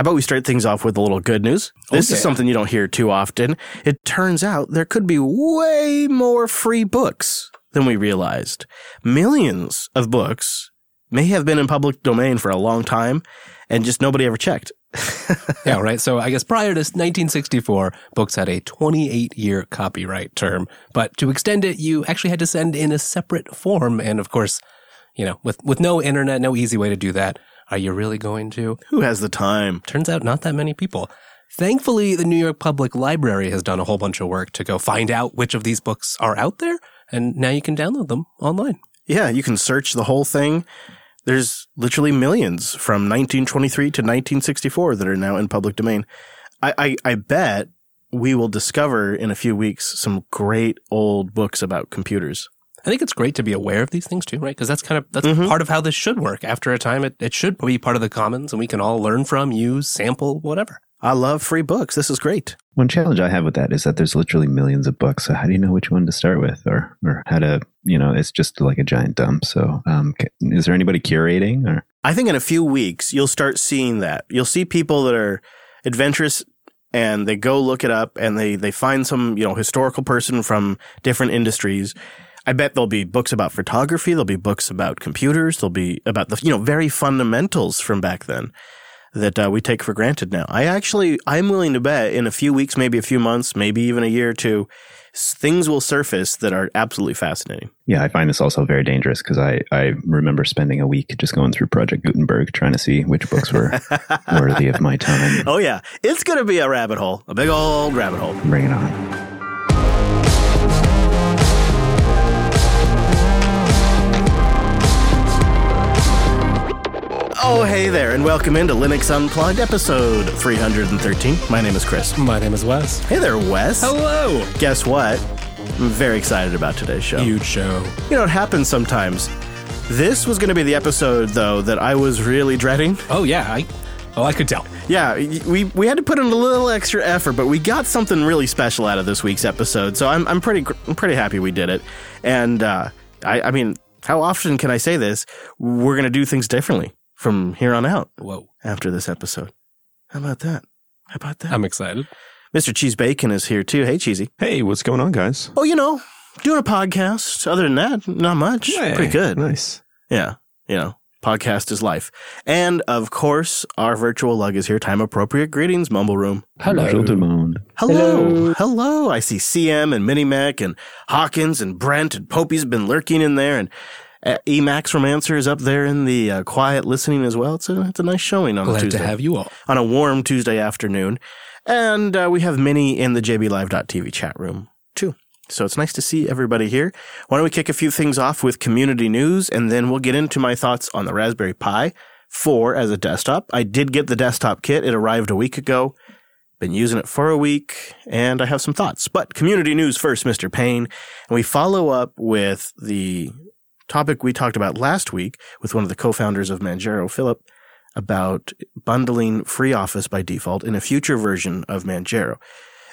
How about we start things off with a little good news? This Okay. is something you don't hear too often. It turns out there could be way more free books than we realized. Millions of books may have been in public domain for a long time and just nobody ever checked. Yeah, right. So I guess prior to 1964, books had a 28 year copyright term, but to extend it, you actually had to send in a separate form. And of course, you know, with, with no internet, no easy way to do that. Are you really going to? Who has the time? Turns out not that many people. Thankfully, the New York Public Library has done a whole bunch of work to go find out which of these books are out there. And now you can download them online. Yeah, you can search the whole thing. There's literally millions from 1923 to 1964 that are now in public domain. I, I, I bet we will discover in a few weeks some great old books about computers. I think it's great to be aware of these things too, right? Because that's kind of that's Mhm. part of how this should work. After a time, it, it should be part of the commons, and we can all learn from, use, sample, whatever. I love free books. This is great. One challenge I have with that is that there's literally millions of books. So how do you know which one to start with, or or how to you know it's just like a giant dump. So um, is there anybody curating or I think in a few weeks, you'll start seeing that. You'll see people that are adventurous and they go look it up and they, they find some, you know, historical person from different industries. I bet there'll be books about photography. There'll be books about computers. There'll be about the, you know, very fundamentals from back then that uh, we take for granted now. I actually, I'm willing to bet in a few weeks, maybe a few months, maybe even a year or two, things will surface that are absolutely fascinating. yeah? I find this also very dangerous because I I remember spending a week just going through Project Gutenberg trying to see which books were worthy of my time. Oh yeah, it's going to be a rabbit hole, a big old rabbit hole. Bring it on. Oh, hey there, and welcome into Linux Unplugged, episode 313. My name is Chris. My name is Wes. Hey there, Wes. Hello. Guess what? I'm very excited about today's show. Huge show. You know, it happens sometimes. This was going to be the episode, though, that I was really dreading. Oh yeah, I oh I could tell. Yeah, we, we had to put in a little extra effort, but we got something really special out of this week's episode. So I'm, I'm pretty I'm pretty happy we did it. And uh, I, I mean, how often can I say this? We're going to do things differently from here on out. Whoa, after this episode. How about that? How about that? I'm excited. Mr. Cheese Bacon is here too. Hey, Cheesy. Hey, what's going on, guys? Oh, you know, doing a podcast. Other than that, not much. Hey, Pretty good. Nice. Yeah. You know, podcast is life. And of course, our virtual lug is here. Time appropriate greetings, Mumble Room. Hello. Dumond. Hello. Hello. I see CM and Minimac and Hawkins and Brent and Popey's been lurking in there. And uh, Emax Romancer is up there in the uh, quiet listening as well. It's a, it's a nice showing on a Glad Tuesday. to have you all. on a warm Tuesday afternoon. And uh, we have Minnie in the JBLive.tv chat room too. So it's nice to see everybody here. Why don't we kick a few things off with community news and then we'll get into my thoughts on the Raspberry Pi 4 as a desktop. I did get the desktop kit. It arrived a week ago. Been using it for a week and I have some thoughts. But community news first, Mr. Payne. And we follow up with the topic we talked about last week with one of the co-founders of Manjaro, Philip, about bundling FreeOffice by default in a future version of Manjaro.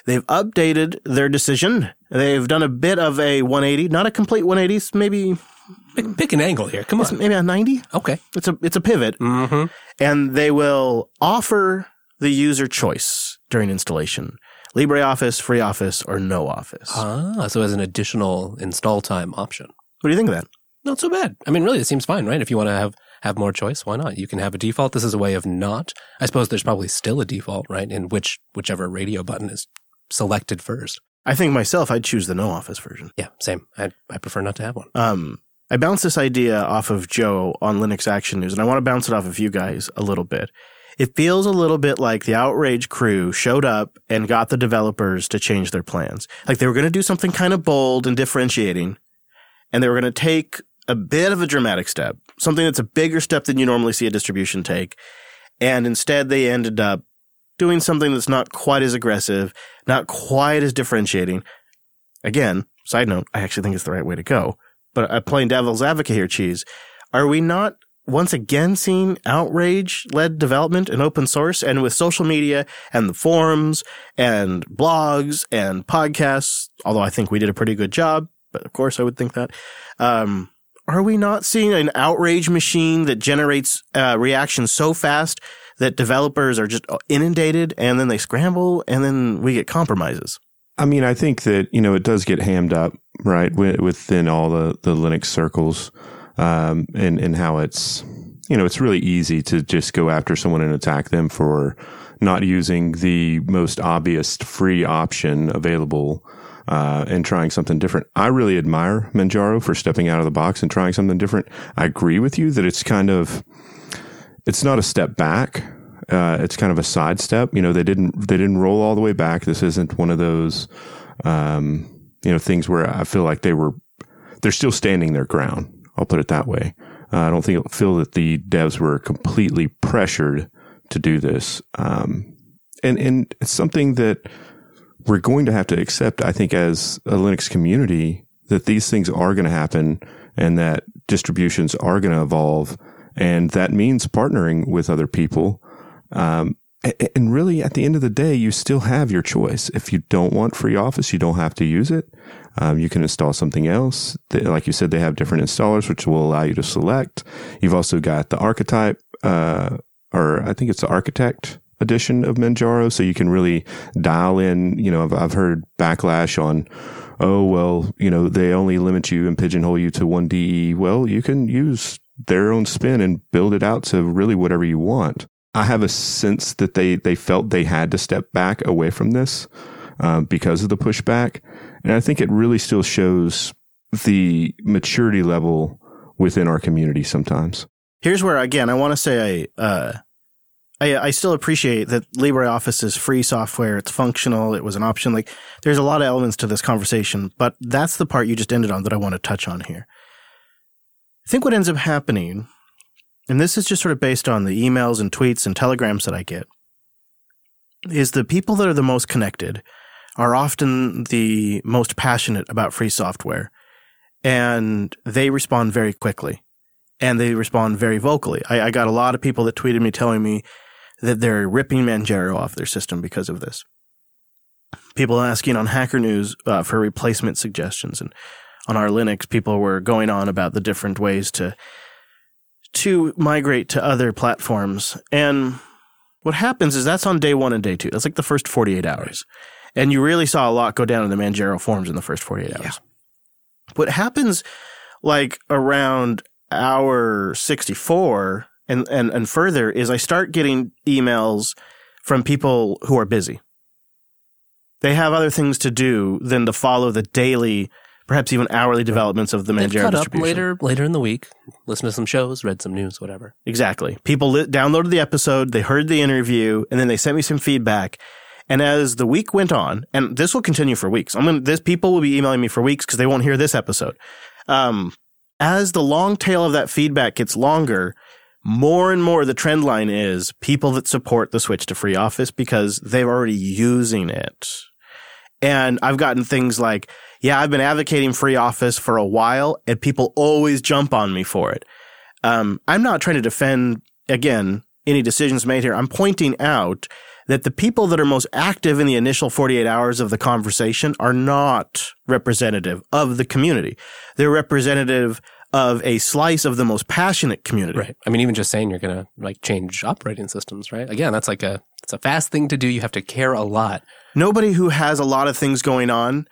They've updated their decision. They've done a bit of a 180, not a complete 180, maybe Pick, pick an angle here. Come on. maybe a 90. Okay. It's a it's a pivot, Mm-hmm. and they will offer the user choice during installation: LibreOffice, FreeOffice, or no Office. Ah, so as an additional install time option. what do you think of that? Not so bad. I mean, really, it seems fine, right? If you want to have have more choice, why not? You can have a default. This is a way of not. I suppose there's probably still a default, right? In which whichever radio button is selected first. I think myself, I'd choose the no Office version. Yeah, same. I I prefer not to have one. Um, I bounced this idea off of Joe on Linux Action News, and I want to bounce it off of you guys a little bit. It feels a little bit like the Outrage crew showed up and got the developers to change their plans. Like they were going to do something kind of bold and differentiating, and they were going to take a bit of a dramatic step, something that's a bigger step than you normally see a distribution take. And instead, they ended up doing something that's not quite as aggressive, not quite as differentiating. Again, side note, I actually think it's the right way to go. But I'm playing devil's advocate here, Cheese. Are we not once again seeing outrage led development in open source and with social media and the forums and blogs and podcasts? Although I think we did a pretty good job, but of course I would think that. Um, are we not seeing an outrage machine that generates uh, reactions so fast that developers are just inundated and then they scramble and then we get compromises? I mean, I think that you know it does get hammed up right within all the the Linux circles, um, and and how it's you know it's really easy to just go after someone and attack them for not using the most obvious free option available. Uh, and trying something different. I really admire Manjaro for stepping out of the box and trying something different. I agree with you that it's kind of, it's not a step back, uh, it's kind of a sidestep. You know, they didn't they didn't roll all the way back. This isn't one of those um, you know things where I feel like they were they're still standing their ground. I'll put it that way. Uh, I don't think feel that the devs were completely pressured to do this, um, and and it's something that we're going to have to accept. I think as a Linux community that these things are going to happen and that distributions are going to evolve, and that means partnering with other people um, and really, at the end of the day, you still have your choice. If you don't want FreeOffice, you don't have to use it. Um, you can install something else. like you said, they have different installers, which will allow you to select. You've also got the archetype, uh, or I think it's the architect edition of Manjaro. So you can really dial in, you know, I've, I've heard backlash on, oh, well, you know, they only limit you and pigeonhole you to one DE. Well, you can use their own spin and build it out to really whatever you want. I have a sense that they they felt they had to step back away from this uh, because of the pushback, and I think it really still shows the maturity level within our community. Sometimes here's where again I want to say I. Uh, I, I still appreciate that LibreOffice is free software. It's functional. It was an option. Like there's a lot of elements to this conversation, but that's the part you just ended on that I want to touch on here. I think what ends up happening and this is just sort of based on the emails and tweets and telegrams that I get, is the people that are the most connected are often the most passionate about free software. And they respond very quickly and they respond very vocally. I, I got a lot of people that tweeted me telling me that they're ripping Manjaro off their system because of this. People asking on Hacker News uh, for replacement suggestions. And on r/Linux, people were going on about the different ways to to migrate to other platforms. And what happens is that's on day one and day two. That's like the first 48 hours. And you really saw a lot go down in the Manjaro forums in the first 48 hours. Yeah. What happens like around hour 64 and, and, and further is I start getting emails from people who are busy. They have other things to do than to follow the daily perhaps even hourly developments of the Manjaro distribution. later, later in the week, listen to some shows, read some news, whatever. Exactly. People li- downloaded the episode, they heard the interview, and then they sent me some feedback. And as the week went on, and this will continue for weeks. I'm gonna, this people will be emailing me for weeks because they won't hear this episode. Um, as the long tail of that feedback gets longer, more and more the trend line is people that support the switch to FreeOffice because they're already using it. And I've gotten things like, yeah, I've been advocating FreeOffice for a while and people always jump on me for it. Um, I'm not trying to defend, again, any decisions made here. I'm pointing out that the people that are most active in the initial 48 hours of the conversation are not representative of the community. They're representative of a slice of the most passionate community. Right. I mean, even just saying you're going to like change operating systems, right? Again, that's like a, it's a fast thing to do. You have to care a lot. Nobody who has a lot of things going on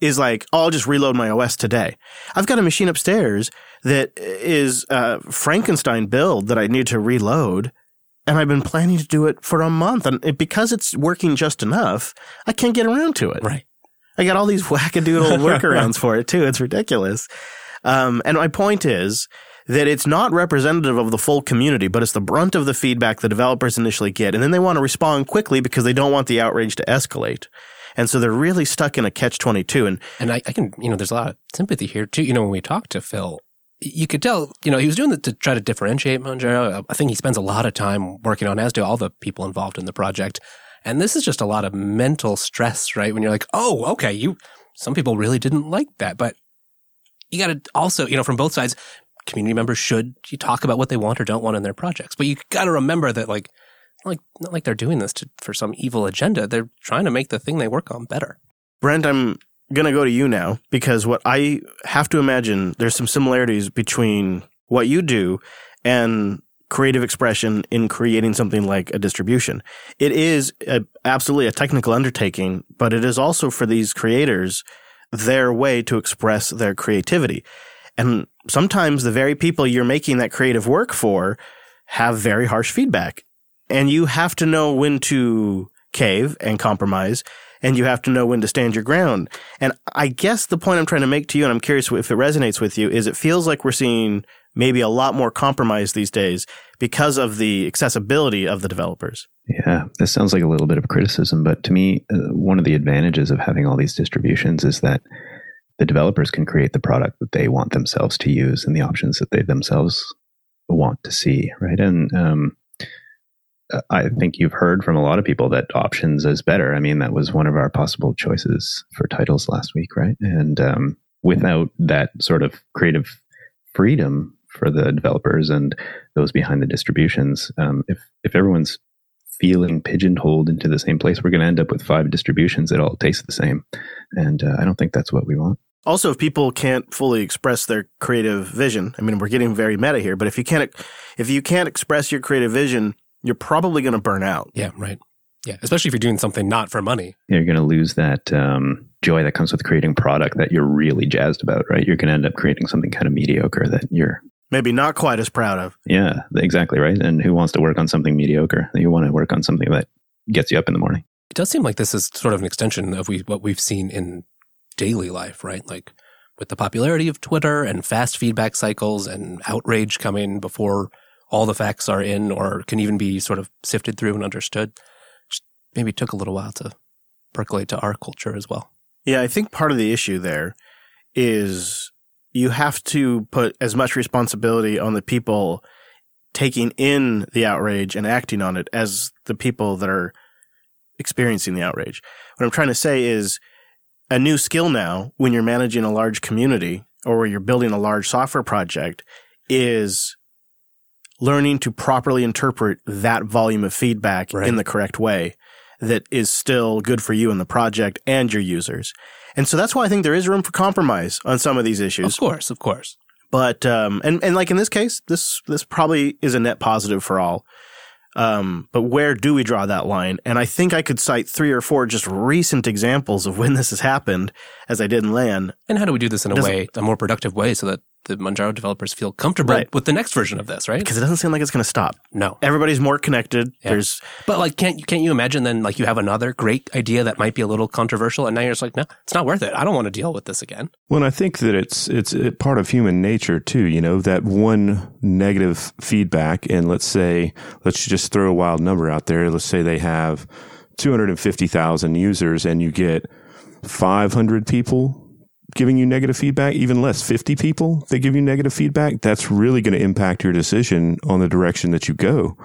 is like, oh, I'll just reload my OS today. I've got a machine upstairs that is a Frankenstein build that I need to reload. And I've been planning to do it for a month. And because it's working just enough, I can't get around to it. Right. I got all these wackadoodle workarounds for it too. It's ridiculous. Um, and my point is that it's not representative of the full community, but it's the brunt of the feedback the developers initially get. And then they want to respond quickly because they don't want the outrage to escalate. And so they're really stuck in a catch 22. And, and I, I can, you know, there's a lot of sympathy here too. You know, when we talked to Phil, you could tell, you know, he was doing it to try to differentiate Manjaro. I think he spends a lot of time working on, as do all the people involved in the project. And this is just a lot of mental stress, right? When you're like, oh, okay, you, some people really didn't like that, but you got to also, you know, from both sides, community members should you talk about what they want or don't want in their projects. But you got to remember that, like, like not like they're doing this to, for some evil agenda. They're trying to make the thing they work on better. Brent, I'm going to go to you now because what I have to imagine there's some similarities between what you do and creative expression in creating something like a distribution. It is a, absolutely a technical undertaking, but it is also for these creators their way to express their creativity. And sometimes the very people you're making that creative work for have very harsh feedback. And you have to know when to cave and compromise, and you have to know when to stand your ground. And I guess the point I'm trying to make to you, and I'm curious if it resonates with you, is it feels like we're seeing maybe a lot more compromise these days because of the accessibility of the developers. Yeah, this sounds like a little bit of criticism, but to me, uh, one of the advantages of having all these distributions is that the developers can create the product that they want themselves to use and the options that they themselves want to see, right? And um, I think you've heard from a lot of people that options is better. I mean, that was one of our possible choices for titles last week, right? And um, without that sort of creative freedom for the developers and those behind the distributions. Um, if if everyone's feeling pigeonholed into the same place, we're going to end up with five distributions that all taste the same, and uh, I don't think that's what we want. Also, if people can't fully express their creative vision, I mean, we're getting very meta here, but if you can't if you can't express your creative vision, you're probably going to burn out. Yeah, right. Yeah, especially if you're doing something not for money. You're going to lose that um, joy that comes with creating product that you're really jazzed about, right? You're going to end up creating something kind of mediocre that you're maybe not quite as proud of. Yeah, exactly right. And who wants to work on something mediocre? You want to work on something that gets you up in the morning. It does seem like this is sort of an extension of we, what we've seen in daily life, right? Like with the popularity of Twitter and fast feedback cycles and outrage coming before all the facts are in or can even be sort of sifted through and understood. Just maybe took a little while to percolate to our culture as well. Yeah, I think part of the issue there is you have to put as much responsibility on the people taking in the outrage and acting on it as the people that are experiencing the outrage. What I'm trying to say is a new skill now when you're managing a large community or where you're building a large software project is learning to properly interpret that volume of feedback right. in the correct way that is still good for you and the project and your users. And so that's why I think there is room for compromise on some of these issues. Of course, of course. But um, and and like in this case, this this probably is a net positive for all. Um, but where do we draw that line? And I think I could cite three or four just recent examples of when this has happened, as I did in LAN. And how do we do this in a way, a more productive way, so that the Manjaro developers feel comfortable right. with the next version of this, right? Because it doesn't seem like it's going to stop. No, everybody's more connected. Yeah. There's, but like, can't you can't you imagine then like you have another great idea that might be a little controversial, and now you're just like, no, it's not worth it. I don't want to deal with this again. Well, I think that it's it's part of human nature too. You know, that one negative feedback, and let's say let's just throw a wild number out there. Let's say they have two hundred and fifty thousand users, and you get five hundred people giving you negative feedback, even less, 50 people that give you negative feedback, that's really going to impact your decision on the direction that you go.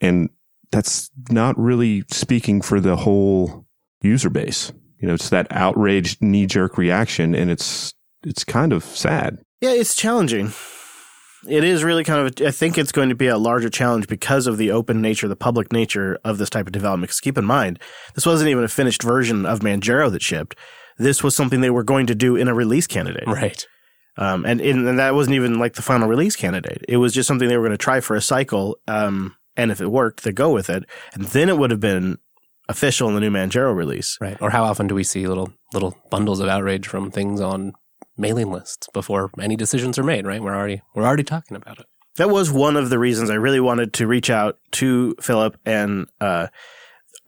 And that's not really speaking for the whole user base. You know, it's that outraged knee jerk reaction and it's, it's kind of sad. Yeah, it's challenging. It is really kind of, I think it's going to be a larger challenge because of the open nature, the public nature of this type of development. Because keep in mind, this wasn't even a finished version of Manjaro that shipped this was something they were going to do in a release candidate. Right. Um, and, and that wasn't even like the final release candidate. It was just something they were going to try for a cycle. Um, and if it worked, they'd go with it. And then it would have been official in the new Manjaro release. Right. Or how often do we see little little bundles of outrage from things on mailing lists before any decisions are made, right? We're already we're already talking about it. That was one of the reasons I really wanted to reach out to Philip and uh,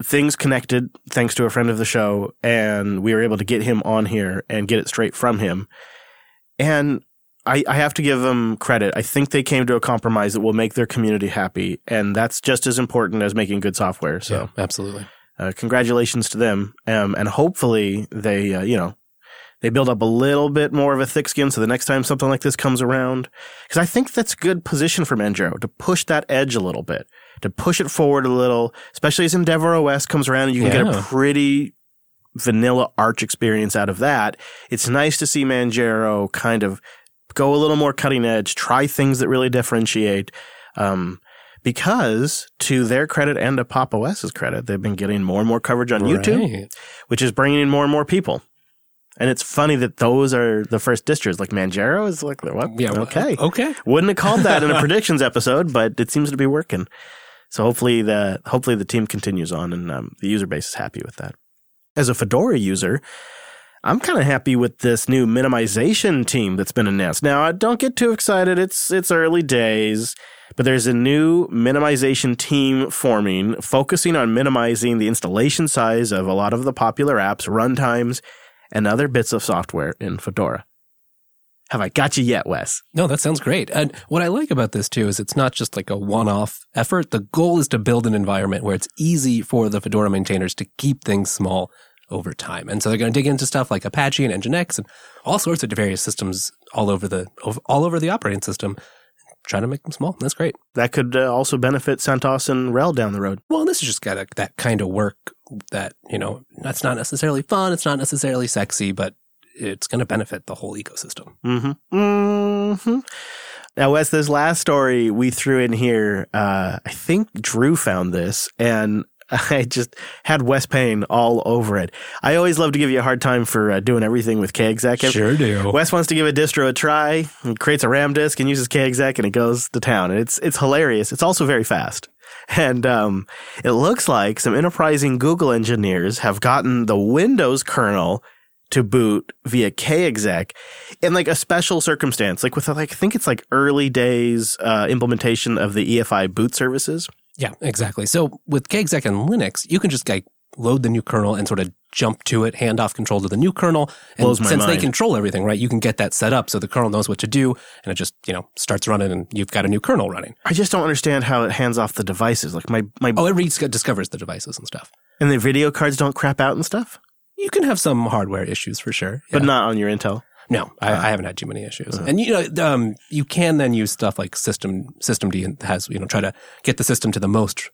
things connected thanks to a friend of the show, and we were able to get him on here and get it straight from him. And I, I, have to give them credit. I think they came to a compromise that will make their community happy, and that's just as important as making good software. So, yeah, absolutely. Uh, congratulations to them, um, and hopefully they, uh, you know, they build up a little bit more of a thick skin so the next time something like this comes around, because I think that's good position for Manjaro to push that edge a little bit to push it forward a little, especially as EndeavourOS comes around and you can yeah. get a pretty vanilla Arch experience out of that. It's nice to see Manjaro kind of go a little more cutting edge, try things that really differentiate. Um, because to their credit and to Pop OS's credit, they've been getting more and more coverage on right. YouTube, which is bringing in more and more people. And it's funny that those are the first distros. Like Manjaro is like, what? Yeah. okay. Okay. Wouldn't have called that in a predictions episode, but it seems to be working. So hopefully the hopefully the team continues on and um, the user base is happy with that. As a Fedora user, I'm kind of happy with this new minimization team that's been announced. Now, don't get too excited. It's it's early days, but there's a new minimization team forming, focusing on minimizing the installation size of a lot of the popular apps, runtimes, and other bits of software in Fedora. Have I got you yet, Wes? No, that sounds great. And what I like about this too is it's not just like a one-off effort. The goal is to build an environment where it's easy for the Fedora maintainers to keep things small over time. And so they're going to dig into stuff like Apache and Nginx and all sorts of various systems all over the all over the operating system, trying to make them small. That's great. That could uh, also benefit CentOS and RHEL down the road. Well, this is just got a, that kind of work that you know that's not necessarily fun. It's not necessarily sexy, but it's going to benefit the whole ecosystem. Mm-hmm. Mm-hmm. Now, Wes, this last story we threw in here, uh, I think Drew found this, and I just had Wes Payne all over it. I always love to give you a hard time for uh, doing everything with KExec. Sure do. Wes wants to give a distro a try, and creates a RAM disk and uses KExec, and it goes to town. And it's it's hilarious. It's also very fast. And um, it looks like some enterprising Google engineers have gotten the Windows kernel to boot via KExec in like a special circumstance, like with like I think it's like early days uh, implementation of the EFI boot services. Yeah, exactly. So with KExec and Linux, you can just like load the new kernel and sort of jump to it, hand off control to the new kernel. And since they control everything, right, you can get that set up so the kernel knows what to do and it just, you know, starts running and you've got a new kernel running. I just don't understand how it hands off the devices. Like my my Oh, it reads, discovers the devices and stuff. and the video cards don't crap out and stuff, You can have some hardware issues for sure. but not on your Intel. No, I, I haven't had too many issues. And you know, um, you can then use stuff like system systemd and has you know try to get the system to the most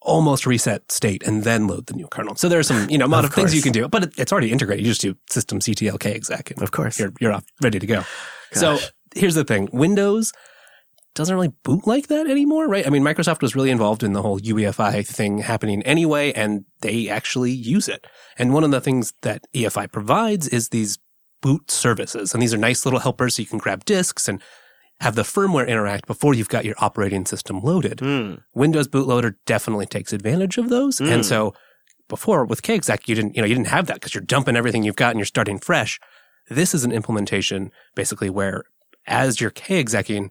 almost reset state and then load the new kernel. So there are some you know amount Of of, things you can do, but it, it's already integrated. You just do systemctl kexec, Of course. you're you're off ready to go. So here's the thing: Windows doesn't really boot like that anymore, right? I mean, Microsoft was really involved in the whole UEFI thing happening anyway, and they actually use it. And one of the things that EFI provides is these boot services. And these are nice little helpers so you can grab disks and have the firmware interact before you've got your operating system loaded. Mm. Windows bootloader definitely takes advantage of those. Mm. And so before with KExec, you didn't, you know, you didn't have that because you're dumping everything you've got and you're starting fresh. This is an implementation basically where as you're KExecing,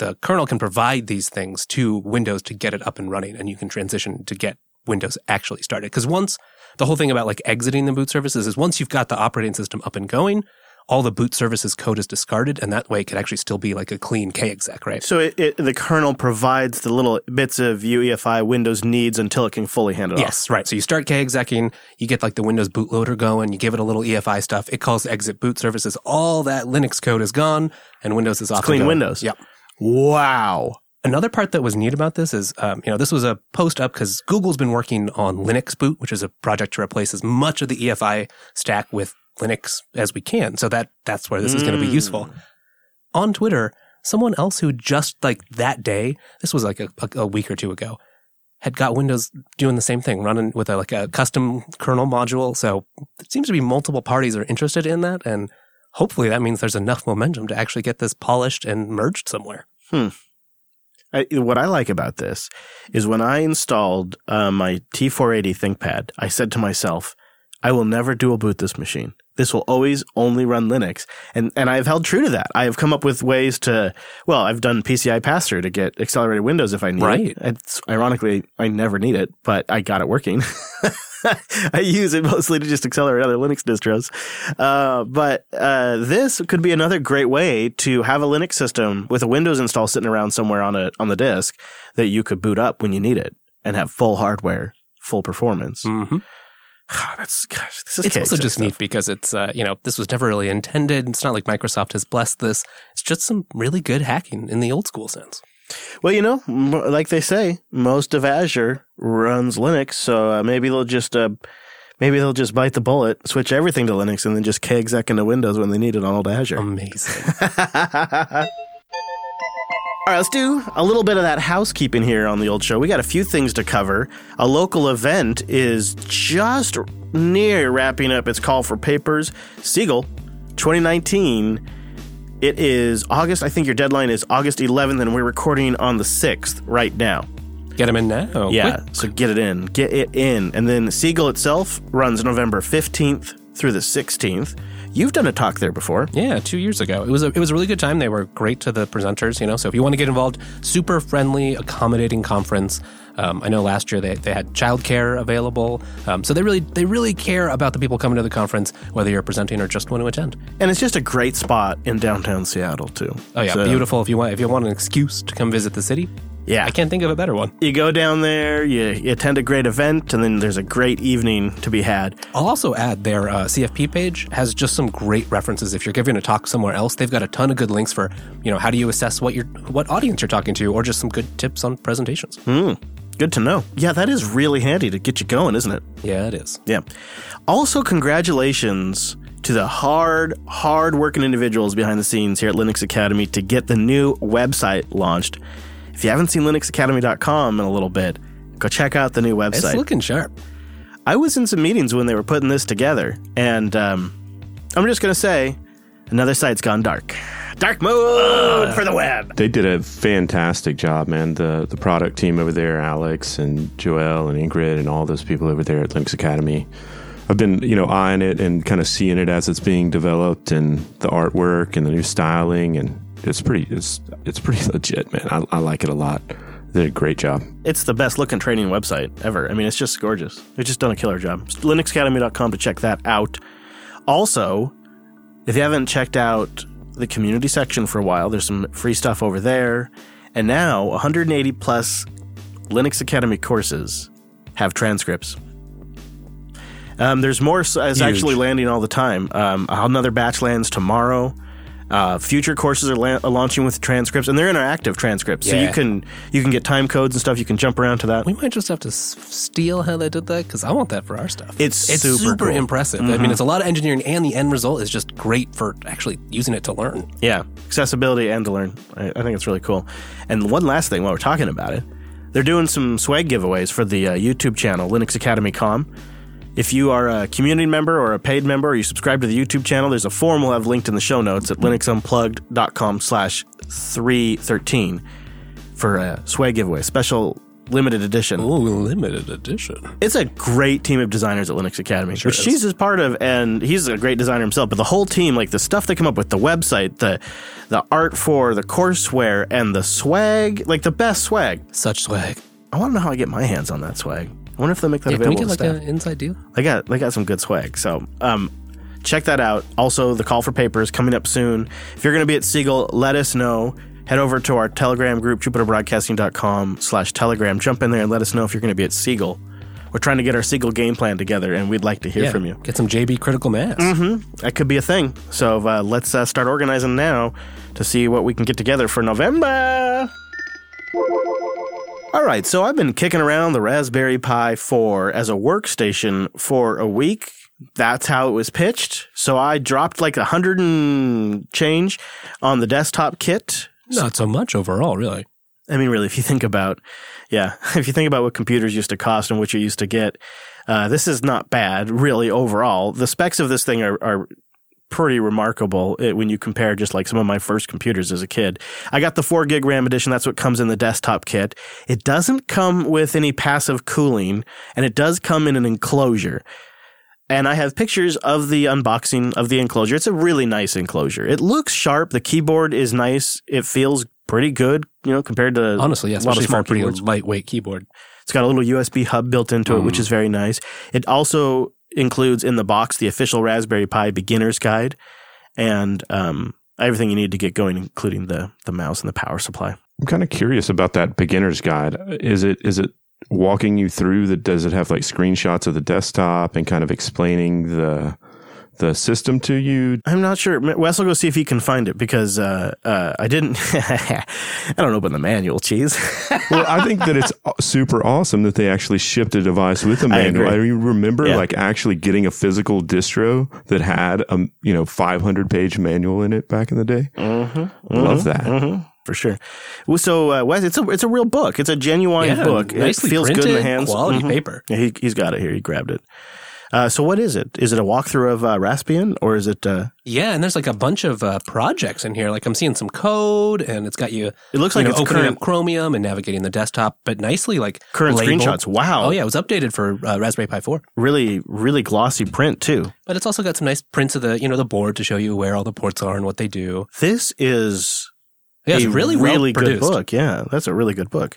the, kernel can provide these things to Windows to get it up and running and you can transition to get Windows actually started. Because once the whole thing about like exiting the boot services is once you've got the operating system up and going, all the boot services code is discarded and that way it could actually still be like a clean KExec, right? So it, it, the kernel provides the little bits of UEFI Windows needs until it can fully hand it off. Yes, right. So you start KExecing, you get like the Windows bootloader going, you give it a little EFI stuff, it calls exit boot services, all that Linux code is gone, and Windows is off. clean. Windows. Yep. Wow. Another part that was neat about this is, um, you know, this was a post up because Google's been working on LinuxBoot, which is a project to replace as much of the EFI stack with Linux as we can. So that that's where this is going to be Mm. useful. On Twitter, someone else who just like that day, this was like a, a, a week or two ago, had got Windows doing the same thing, running with a like a custom kernel module. So it seems to be multiple parties are interested in that, and hopefully that means there's enough momentum to actually get this polished and merged somewhere. I, what I like about this is when I installed uh, my T480 ThinkPad, I said to myself, I will never dual boot this machine. This will always only run Linux. And, and I've held true to that. I have come up with ways to, well, I've done PCI pass through to get accelerated Windows if I need Right. it. It's ironically, I never need it, but I got it working. I use it mostly to just accelerate other Linux distros. Uh, but uh, this could be another great way to have a Linux system with a Windows install sitting around somewhere on a on the disk that you could boot up when you need it and have full hardware, full performance. Mm-hmm. That's gosh, this is It's also just stuff. neat because it's uh, you know this was never really intended. It's not like Microsoft has blessed this. It's just some really good hacking in the old school sense. Well, you know, m- like they say, most of Azure runs Linux, so uh, maybe they'll just uh, maybe they'll just bite the bullet, switch everything to Linux, and then just kexec into Windows when they need it on old Azure. Amazing. All right, let's do a little bit of that housekeeping here on the old show. We got a few things to cover. A local event is just near wrapping up its call for papers. SeaGL, 2019. It is August. I think your deadline is August 11th, and we're recording on the 6th right now. Get them in now. Yeah, Quick. so get it in. Get it in. And then SeaGL itself runs November 15th through the 16th. You've done a talk there before. Yeah, two years ago. It was a it was a really good time. They were great to the presenters, you know. So if you want to get involved, super friendly, accommodating conference. Um, I know last year they, they had childcare available, um, so they really they really care about the people coming to the conference, whether you're presenting or just want to attend. And it's just a great spot in downtown Seattle, too. Oh yeah, So, beautiful. If you want if you want an excuse to come visit the city, Yeah. I can't think of a better one. You go down there, you, you attend a great event, and then there's a great evening to be had. I'll also add their uh, CFP page has just some great references. If you're giving a talk somewhere else, they've got a ton of good links for you know how do you assess what you're what audience you're talking to, or just some good tips on presentations. Good to know. Yeah, that is really handy to get you going, isn't it? Yeah, it is. Yeah. Also, congratulations to the hard, hard working individuals behind the scenes here at Linux Academy to get the new website launched. If you haven't seen linuxacademy.com in a little bit, go check out the new website. It's looking sharp. I was in some meetings when they were putting this together, and um, I'm just going to say another site's gone dark. Dark mode for the web. They did a fantastic job, man. The the product team over there, Alex and Joel and Ingrid and all those people over there at Linux Academy. I've been, you know, eyeing it and kind of seeing it as it's being developed and the artwork and the new styling and it's pretty it's it's pretty legit, man. I, I like it a lot. They did a great job. It's the best looking training website ever. I mean, it's just gorgeous. They've just done a killer job. LinuxAcademy.com to check that out. Also, if you haven't checked out the community section for a while, there's some free stuff over there. And now, 180 plus Linux Academy courses have transcripts. Um, there's more is actually landing all the time. Um, another batch lands tomorrow. Uh, future courses are, la- are launching with transcripts, and they're interactive transcripts. So you can you can get time codes and stuff. You can jump around to that. We might just have to s- steal how they did that because I want that for our stuff. It's it's super super, cool. Mm-hmm. impressive. I mean, it's a lot of engineering, and the end result is just great for actually using it to learn. Yeah, accessibility and to learn. I, I think it's really cool. And one last thing while we're talking about it, they're doing some swag giveaways for the uh, YouTube channel, Linux Academy Com. If you are a community member or a paid member or you subscribe to the YouTube channel, there's a form we'll have linked in the show notes at linuxunplugged.com slash 313 for a swag giveaway, special limited edition. Oh, limited edition. It's a great team of designers at Linux Academy, which is. she's is part of, and he's a great designer himself. But the whole team, like the stuff they come up with, the website, the the art for the courseware, and the swag, like the best swag. Such swag. I want to know how I get my hands on that swag. I wonder if they'll make that Yeah, can we available. get like an inside deal? They got they got some good swag. So um, check that out. Also, the call for papers coming up soon. If you're going to be at SeaGL, let us know. Head over to our Telegram group, JupiterBroadcasting.com slash Telegram. Jump in there and let us know if you're going to be at SeaGL. We're trying to get our SeaGL game plan together, and we'd like to hear from you. Get some JB critical mass. That could be a thing. So uh, let's uh, start organizing now to see what we can get together for November. All right, so I've been kicking around the Raspberry Pi 4 as a workstation for a week. That's how it was pitched. So I dropped like a hundred and change on the desktop kit. Not so much overall, really. I mean, really, if you think about, yeah, if you think about what computers used to cost and what you used to get, uh, this is not bad, really, overall. The specs of this thing are, are pretty remarkable uh, when you compare just like some of my first computers as a kid. I got the 4 gig RAM edition. That's what comes in the desktop kit. It doesn't come with any passive cooling, and it does come in an enclosure. And I have pictures of the unboxing of the enclosure. It's a really nice enclosure. It looks sharp. The keyboard is nice. It feels pretty good, you know, compared to Honestly, yeah, a lot of small a pretty keyboards. lightweight keyboard. It's got a little USB hub built into it, which Mm. is very nice. It also includes in the box the official Raspberry Pi beginner's guide and um, everything you need to get going, including the the mouse and the power supply. I'm kind of curious about that beginner's guide. Is it is it walking you through the does it have like screenshots of the desktop and kind of explaining the the system to you? I'm not sure. Wes will go see if he can find it because uh, uh, I didn't. I don't open the manual, cheese. Well, I think that it's super awesome that they actually shipped a device with a manual. I, agree. remember Yeah. like actually getting a physical distro that had a you know 500 page manual in it back in the day. mm-hmm. Love that. hmm for sure. Well, So, uh, Wes, it's a it's a real book. It's a genuine Yeah, book. nicely it feels good in the printed, hands. Quality Mhm. paper. Yeah, he, he's got it here. He grabbed it. Uh, so what is it? Is it a walkthrough of uh, Raspbian or is it? Uh, Yeah, and there's like a bunch of uh, projects in here. Like I'm seeing some code, and it's got you, it looks you like know, it's opening current, up Chromium and navigating the desktop, but nicely like current labeled. screenshots. Wow. Oh yeah, it was updated for uh, Raspberry Pi 4. Really, really glossy print too. But it's also got some nice prints of the you know the board to show you where all the ports are and what they do. This is Yeah, it's a really well really good book. Yeah, that's a really good book.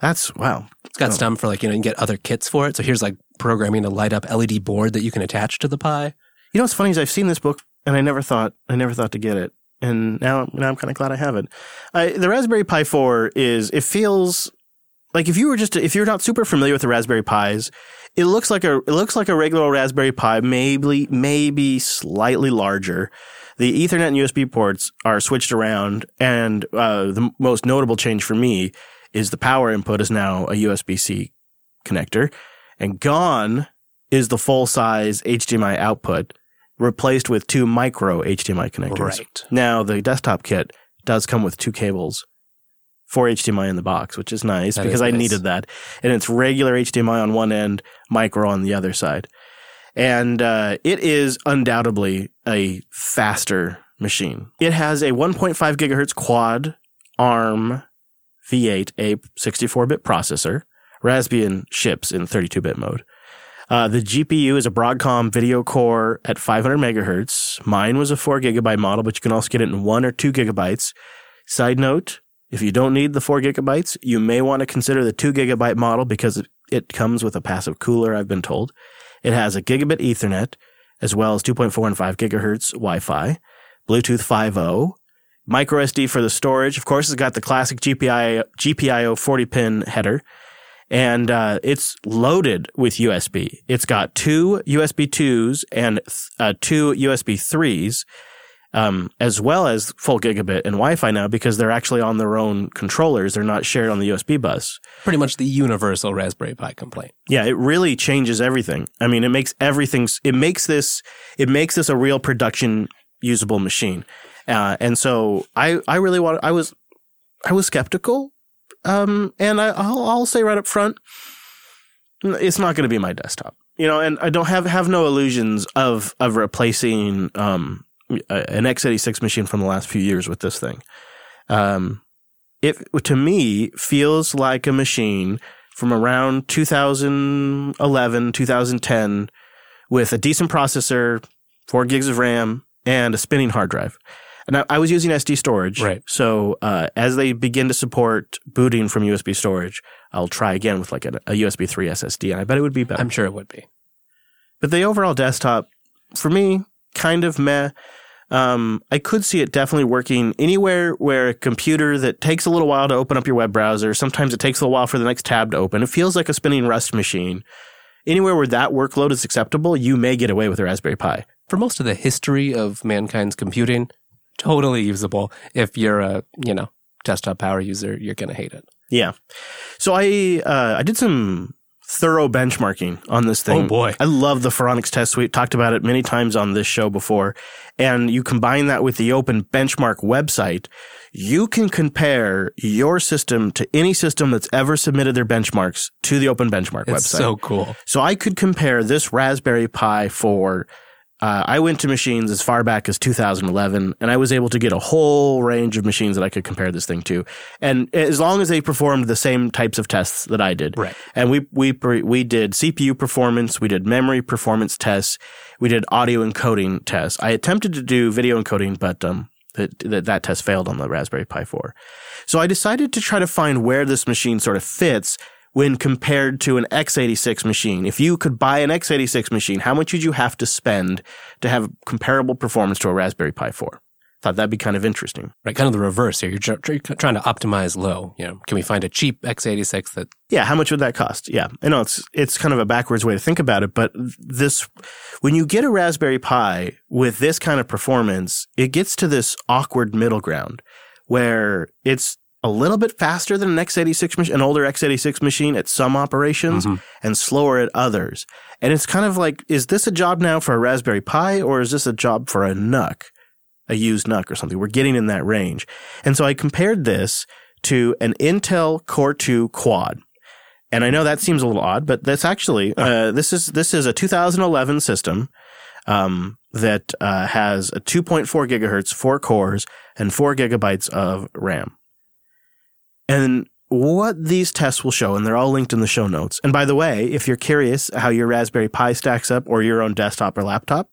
That's wow. It's got Oh. stuff for like you know you can get other kits for it. So here's like programming to light up LED board that you can attach to the Pi. You know what's funny is I've seen this book and I never thought I never thought to get it, and now now I'm kind of glad I have it. I, the Raspberry Pi 4 is it feels like if you were just if you're not super familiar with the Raspberry Pis, it looks like a it looks like a regular Raspberry Pi, maybe maybe slightly larger. The Ethernet and USB ports are switched around, and uh, the most notable change for me is the power input is now a USB C connector, and gone is the full size HDMI output, replaced with two micro HDMI connectors. Right. Now the desktop kit does come with two cables for HDMI in the box, which is nice That because is I nice. needed that. And it's regular HDMI on one end, micro on the other side. And uh, it is undoubtedly a faster machine. It has a 1.5 gigahertz quad ARM V8, a 64 bit processor. Raspbian ships in 32 bit mode. Uh, the GPU is a Broadcom VideoCore at 500 megahertz. Mine was a 4 gigabyte model, but you can also get it in 1 or 2 gigabytes. Side note if you don't need the 4 gigabytes, you may want to consider the 2 gigabyte model because it- it comes with a passive cooler, I've been told. It has a gigabit Ethernet, as well as 2.4 and 5 gigahertz Wi Fi, Bluetooth 5.0, micro SD for the storage. Of course, it's got the classic GPIO, GPIO 40 pin header and uh, it's loaded with USB. It's got two USB 2s and uh, two USB 3s, um, as well as full gigabit and Wi Fi now because they're actually on their own controllers. They're not shared on the USB bus. Pretty much the universal Raspberry Pi complaint. Yeah, it really changes everything. I mean, it makes everything, it makes this, it makes this a real production usable machine. Uh, and so I, I really want, I was, I was skeptical. Um, and I, I'll, I'll say right up front, it's not going to be my desktop, you know, and I don't have, have no illusions of, of replacing, um, an x86 machine from the last few years with this thing. Um, it, to me, feels like a machine from around 2011, 2010 with a decent processor, four gigs of RAM, and a spinning hard drive. And I, I was using SD storage. Right. So uh, as they begin to support booting from USB storage, I'll try again with like a, a USB 3 SSD, and I bet it would be better. I'm sure it would be. But the overall desktop, for me, kind of meh. Um, I could see it definitely working anywhere where a computer that takes a little while to open up your web browser, sometimes it takes a little while for the next tab to open. It feels like a spinning Rust machine. Anywhere where that workload is acceptable, you may get away with a Raspberry Pi. For most of the history of mankind's computing, totally usable. If you're a, you know, desktop power user, you're going to hate it. Yeah. So I uh, I did some thorough benchmarking on this thing. Oh, boy. I love the Phoronix test suite. Talked about it many times on this show before. And you combine that with the open benchmark website, you can compare your system to any system that's ever submitted their benchmarks to the open benchmark It's website. so cool. So I could compare this Raspberry Pi 4. Uh, I went to machines as far back as 2011, and I was able to get a whole range of machines that I could compare this thing to, and as long as they performed the same types of tests that I did. Right. And we we we did CPU performance, we did memory performance tests, we did audio encoding tests. I attempted to do video encoding, but um, that that, that test failed on the Raspberry Pi 4. So I decided to try to find where this machine sort of fits when compared to an x86 machine. If you could buy an x86 machine, how much would you have to spend to have comparable performance to a Raspberry Pi 4? Thought that'd be kind of interesting. Right, kind of the reverse here. You're tr- tr- trying to optimize low. You know, can we find a cheap x86 that Yeah, how much would that cost? Yeah, I know it's it's kind of a backwards way to think about it, but this when you get a Raspberry Pi with this kind of performance, it gets to this awkward middle ground where it's a little bit faster than an x86 machine, an older x86 machine at some operations Mhm. and slower at others. And it's kind of like, is this a job now for a Raspberry Pi or is this a job for a NUC, a used NUC or something? We're getting in that range. And so I compared this to an Intel Core 2 Quad. And I know that seems a little odd, but that's actually uh, this is this is a 2011 system um, that uh, has a 2.4 gigahertz, four cores, and four gigabytes of RAM. And what these tests will show, and they're all linked in the show notes. And by the way, if you're curious how your Raspberry Pi stacks up or your own desktop or laptop,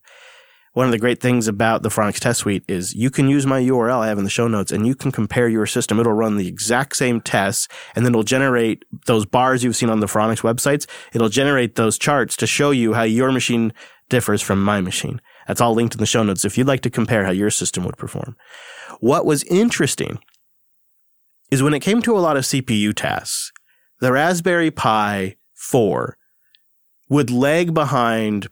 one of the great things about the Phoronix Test Suite is you can use my URL I have in the show notes and you can compare your system. It'll run the exact same tests and then it'll generate those bars you've seen on the Phoronix websites. It'll generate those charts to show you how your machine differs from my machine. That's all linked in the show notes if you'd like to compare how your system would perform. What was interesting is when it came to a lot of CPU tasks, the Raspberry Pi 4 would lag behind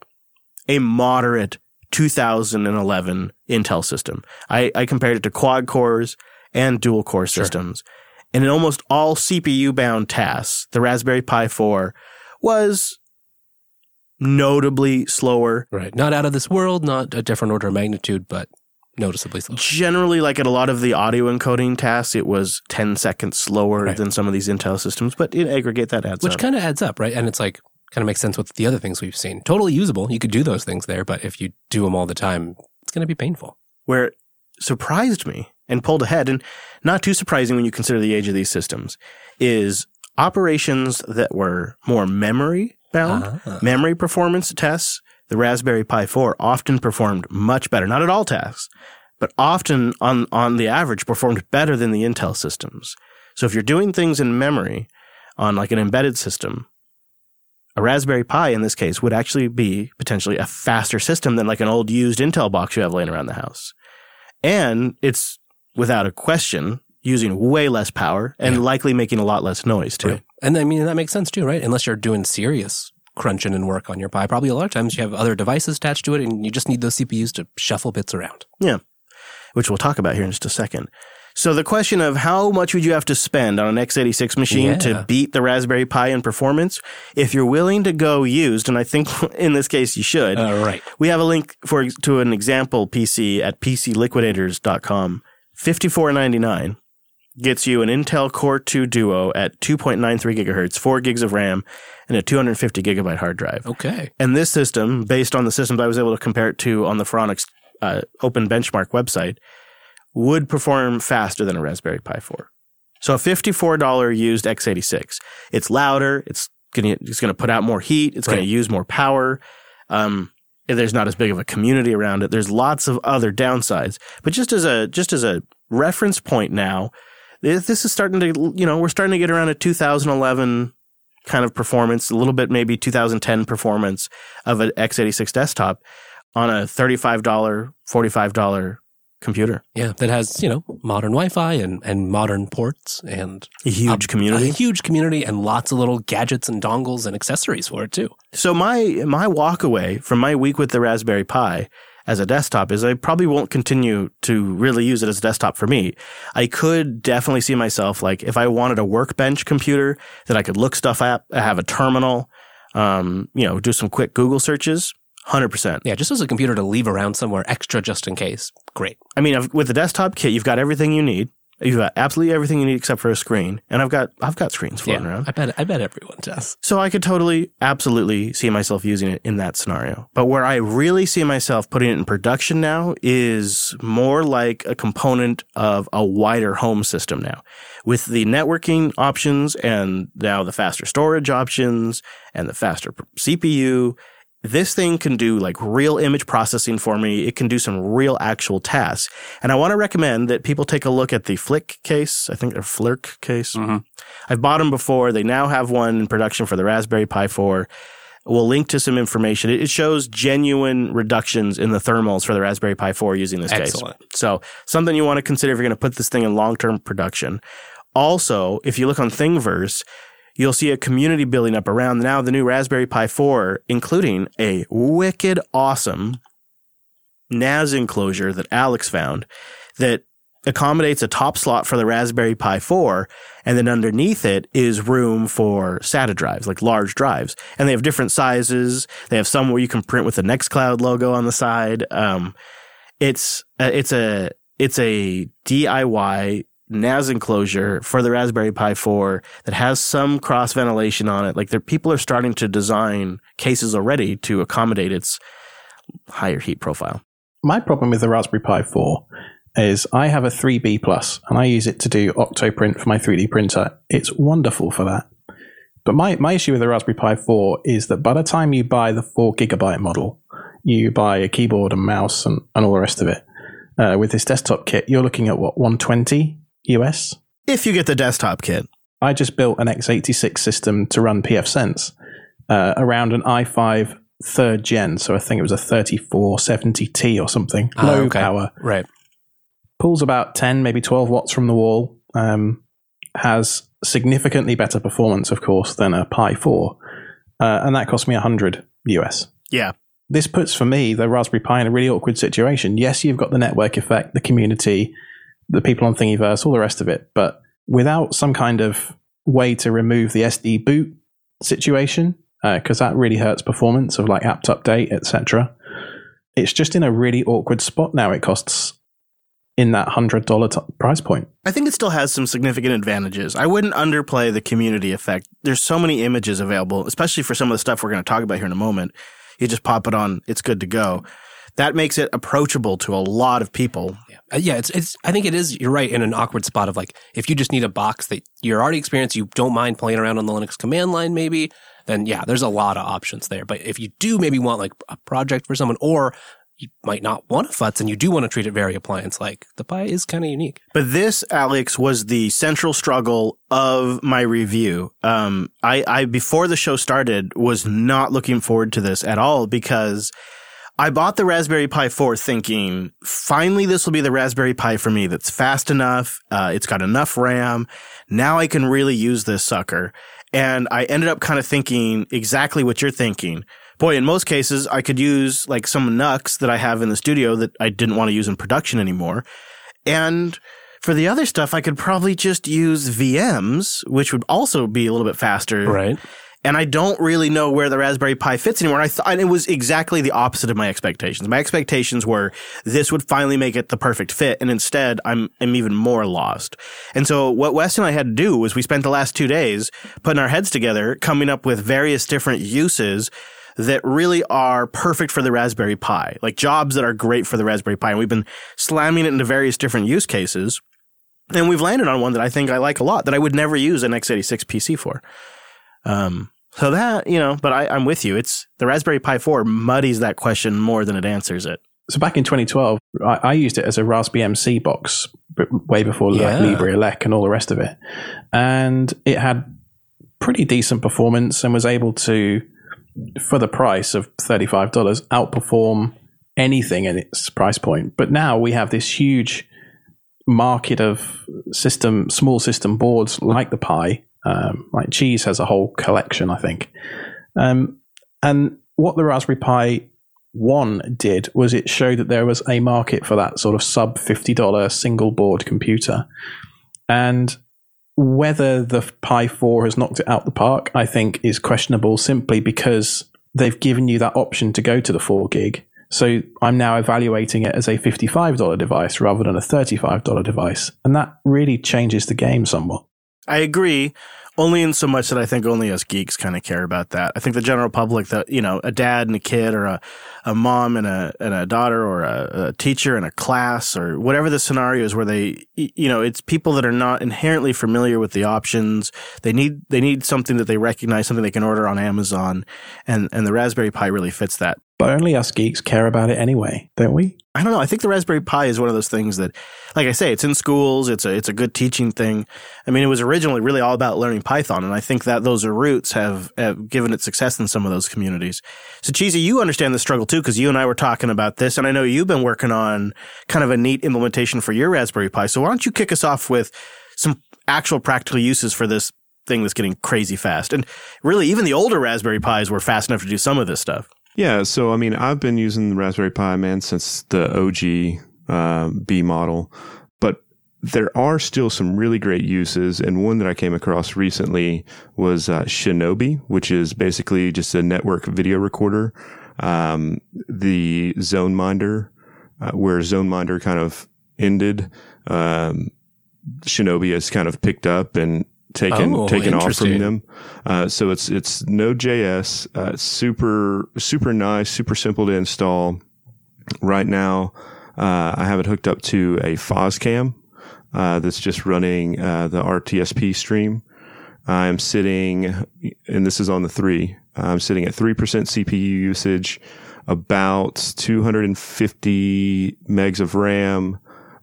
a moderate 2011 Intel system. I, I compared it to quad cores and dual core Sure. systems. And in almost all CPU bound tasks, the Raspberry Pi 4 was notably slower. Right. Not out of this world, not a different order of magnitude, but noticeably slow. Generally, like at a lot of the audio encoding tasks, it was 10 seconds slower Right. than some of these Intel systems, but in aggregate, that adds Which up. kind of adds up, right? And it's like, kind of makes sense with the other things we've seen. Totally usable. You could do those things there, but if you do them all the time, it's going to be painful. where it surprised me and pulled ahead, and not too surprising when you consider the age of these systems, is operations that were more memory bound, Ah. memory performance tests. The Raspberry Pi 4 often performed much better, not at all tasks, but often on, on the average performed better than the Intel systems. So if you're doing things in memory on like an embedded system, a Raspberry Pi in this case would actually be potentially a faster system than like an old used Intel box you have laying around the house. And it's without a question using way less power and Yeah. likely making a lot less noise too. Right. And I mean, that makes sense too, right? Unless you're doing serious crunching and work on your Pi. Probably a lot of times you have other devices attached to it and you just need those CPUs to shuffle bits around. Yeah, which we'll talk about here in just a second. So the question of how much would you have to spend on an x86 machine Yeah. to beat the Raspberry Pi in performance? If you're willing to go used, and I think in this case you should, Uh, right. we have a link for to an example PC at pcliquidators.com. 54.99 gets you an Intel Core 2 Duo at 2.93 gigahertz, 4 gigs of RAM, and a 250 gigabyte hard drive. Okay. And this system, based on the systems I was able to compare it to on the Phoronix uh, Open Benchmark website, would perform faster than a Raspberry Pi 4. So a $54 used x86. It's louder. It's gonna it's gonna put out more heat. It's gonna use more power. Um, there's not as big of a community around it. There's lots of other downsides. But just as a just as a reference point now, this this is starting to you know we're starting to get around a 2011 kind of performance, a little bit maybe 2010 performance of an x86 desktop on a $35, $45 computer. Yeah. That has, you know, modern Wi Fi and, and modern ports and A huge a- community. A huge community and lots of little gadgets and dongles and accessories for it too. So my my walk away from my week with the Raspberry Pi as a desktop is I probably won't continue to really use it as a desktop for me. I could definitely see myself like if I wanted a workbench computer that I could look stuff up, have a terminal, um, you know, do some quick Google searches. Hundred percent. Yeah. Just as a computer to leave around somewhere extra just in case. Great. I mean, with the desktop kit, you've got everything you need. You've got absolutely everything you need except for a screen, and I've got I've got screens floating yeah. around. I bet, I bet everyone does. So I could totally, absolutely see myself using it in that scenario. But where I really see myself putting it in production now is more like a component of a wider home system now. With the networking options and now the faster storage options and the faster CPU, this thing can do like real image processing for me. It can do some real actual tasks. And I want to recommend that people take a look at the Flick case. I think they're Flirc case. Mhm. I've bought them before. They now have one in production for the Raspberry Pi 4. We'll link to some information. It shows genuine reductions in the thermals for the Raspberry Pi 4 using this Excellent. case. So something you want to consider if you're going to put this thing in long-term production. Also, if you look on Thingiverse, you'll see a community building up around now the new Raspberry Pi 4, including a wicked awesome NAS enclosure that Alex found that accommodates a top slot for the Raspberry Pi 4, and then underneath it is room for SATA drives, like large drives. And they have different sizes. They have some where you can print with the Nextcloud logo on the side. Um, it's uh, it's a it's a DIY NAS enclosure for the Raspberry Pi 4 that has some cross ventilation on it. Like there, people are starting to design cases already to accommodate its higher heat profile. My problem with the Raspberry Pi 4 is I have a 3B plus and I use it to do Octoprint for my 3D printer. It's wonderful for that. But my, my issue with the Raspberry Pi 4 is that by the time you buy the 4 gigabyte model, you buy a keyboard and mouse and, and all the rest of it. Uh, with this desktop kit, you're looking at what, 120 US? If you get the desktop kit. I just built an x86 system to run pfSense uh, around an i5 third gen. So I think it was a 3470T or something. Ah, Low okay. power. Right. Pulls about 10, maybe 12 watts from the wall. Um, has significantly better performance, of course, than a Pi 4. Uh, and that cost me 100 US. Yeah. This puts for me the Raspberry Pi in a really awkward situation. Yes, you've got the network effect, the community, the people on Thingiverse, all the rest of it, but without some kind of way to remove the SD boot situation, uh, because that really hurts performance of like apt update, etc. It's just in a really awkward spot now. It costs in that hundred dollar t- price point. I think it still has some significant advantages. I wouldn't underplay the community effect. There's so many images available, especially for some of the stuff we're going to talk about here in a moment. You just pop it on, it's good to go. That makes it approachable to a lot of people. Yeah. Uh, yeah, it's it's I think it is you're right in an awkward spot of like if you just need a box that you're already experienced, you don't mind playing around on the Linux command line maybe, then yeah, there's a lot of options there. But if you do maybe want like a project for someone or you might not want a futz and you do want to treat it very appliance like the Pi is kind of unique. But this, Alex, was the central struggle of my review. Um, I, I, before the show started, was not looking forward to this at all because I bought the Raspberry Pi 4 thinking, finally, this will be the Raspberry Pi for me that's fast enough. Uh, it's got enough RAM. Now I can really use this sucker. And I ended up kind of thinking exactly what you're thinking. Boy, in most cases, I could use like some NUCs that I have in the studio that I didn't want to use in production anymore. And for the other stuff, I could probably just use VMs, which would also be a little bit faster. Right. And I don't really know where the Raspberry Pi fits anymore. And I thought it was exactly the opposite of my expectations. My expectations were this would finally make it the perfect fit. And instead, I'm, I'm even more lost. And so what Wes and I had to do was we spent the last two days putting our heads together, coming up with various different uses that really are perfect for the Raspberry Pi, like jobs that are great for the Raspberry Pi. And we've been slamming it into various different use cases. And we've landed on one that I think I like a lot that I would never use an x86 PC for. Um, so that, you know, but I, I'm with you. It's the Raspberry Pi 4 muddies that question more than it answers it. So back in 2012, I, I used it as a RaspBMC box, way before like Yeah. LibreELEC and all the rest of it, and it had pretty decent performance and was able to, for the price of $35, outperform anything in its price point. But now we have this huge market of system, small system boards like the Pi. Um, like Cheese has a whole collection, I think. Um, and what the Raspberry Pi one did was it showed that there was a market for that sort of sub $50 single board computer. And whether the Pi 4 has knocked it out the park, I think is questionable simply because they've given you that option to go to the 4 gig. So I'm now evaluating it as a $55 device rather than a $35 device. And that really changes the game somewhat. I agree, only in so much that I think only us geeks kind of care about that. I think the general public, that you know, a dad and a kid, or a, a mom and a and a daughter, or a, a teacher and a class, or whatever the scenario is, where they, you know, it's people that are not inherently familiar with the options. They need they need something that they recognize, something they can order on Amazon, and and the Raspberry Pi really fits that. But only us geeks care about it anyway, don't we? I don't know. I think the Raspberry Pi is one of those things that, like I say, it's in schools. It's a it's a good teaching thing. I mean, it was originally really all about learning Python, and I think that those roots have, have given it success in some of those communities. So, Cheesy, you understand the struggle too, because you and I were talking about this, and I know you've been working on kind of a neat implementation for your Raspberry Pi. So, why don't you kick us off with some actual practical uses for this thing that's getting crazy fast? And really, even the older Raspberry Pis were fast enough to do some of this stuff. Yeah, so I mean, I've been using the Raspberry Pi man since the OG uh, B model, but there are still some really great uses, and one that I came across recently was uh, Shinobi, which is basically just a network video recorder. Um, the ZoneMinder, uh, where ZoneMinder kind of ended, um, Shinobi has kind of picked up and taken Oh, taken off from them. Uh, so it's it's Node.js, uh, super super nice, super simple to install. Right now, uh, I have it hooked up to a Foscam uh, that's just running uh, the RTSP stream. I'm sitting, and this is on the three. I'm sitting at three percent CPU usage, about 250 megs of RAM.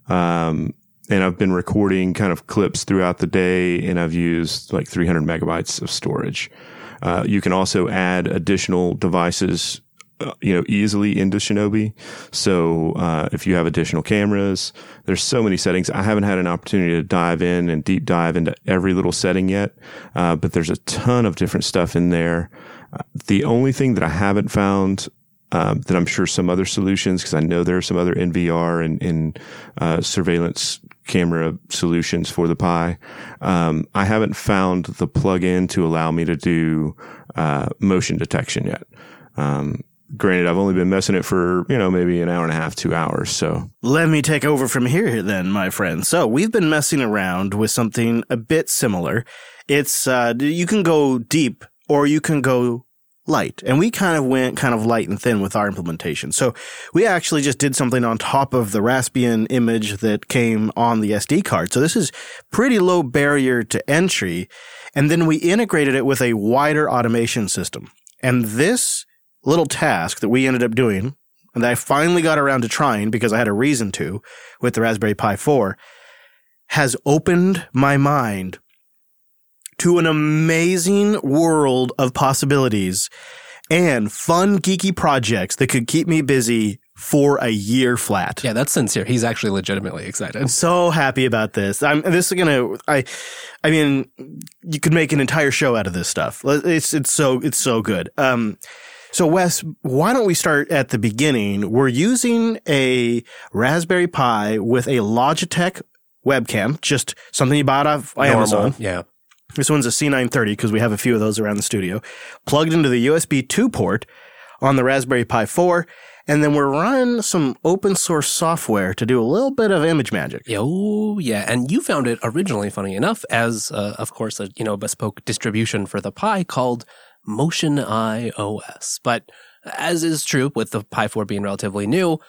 Um, and I've been recording kind of clips throughout the day, and I've used like 300 megabytes of storage. Uh, you can also add additional devices, uh, you know, easily into Shinobi. So uh, if you have additional cameras, there's so many settings. I haven't had an opportunity to dive in and deep dive into every little setting yet, uh, but there's a ton of different stuff in there. Uh, the only thing that I haven't found um, that I'm sure some other solutions, because I know there are some other NVR and, and uh, surveillance camera solutions for the Pi. Um, I haven't found the plug-in to allow me to do uh, motion detection yet. Um, granted, I've only been messing it for you know maybe an hour and a half, two hours. So Let me take over from here then, my friend. So we've been messing around with something a bit similar. It's, uh, you can go deep or you can go light. And we kind of went kind of light and thin with our implementation. So we actually just did something on top of the Raspbian image that came on the SD card. So this is pretty low barrier to entry. And then we integrated it with a wider automation system. And this little task that we ended up doing and that I finally got around to trying because I had a reason to with the Raspberry Pi 4 has opened my mind to an amazing world of possibilities and fun geeky projects that could keep me busy for a year flat. Yeah, that's sincere. He's actually legitimately excited. I'm so happy about this. I'm this is gonna. I, I mean, you could make an entire show out of this stuff. It's it's so it's so good. Um, so Wes, why don't we start at the beginning? We're using a Raspberry Pi with a Logitech webcam, just something you bought off Amazon. Yeah. This one's a C930 because we have a few of those around the studio. Plugged into the USB 2 port on the Raspberry Pi 4. And then we're running some open source software to do a little bit of image magic. Oh yeah, and you found it originally, funny enough, as uh, of course a you know bespoke distribution for the Pi called motionEyeOS. But as is true with the Pi 4 being relatively new,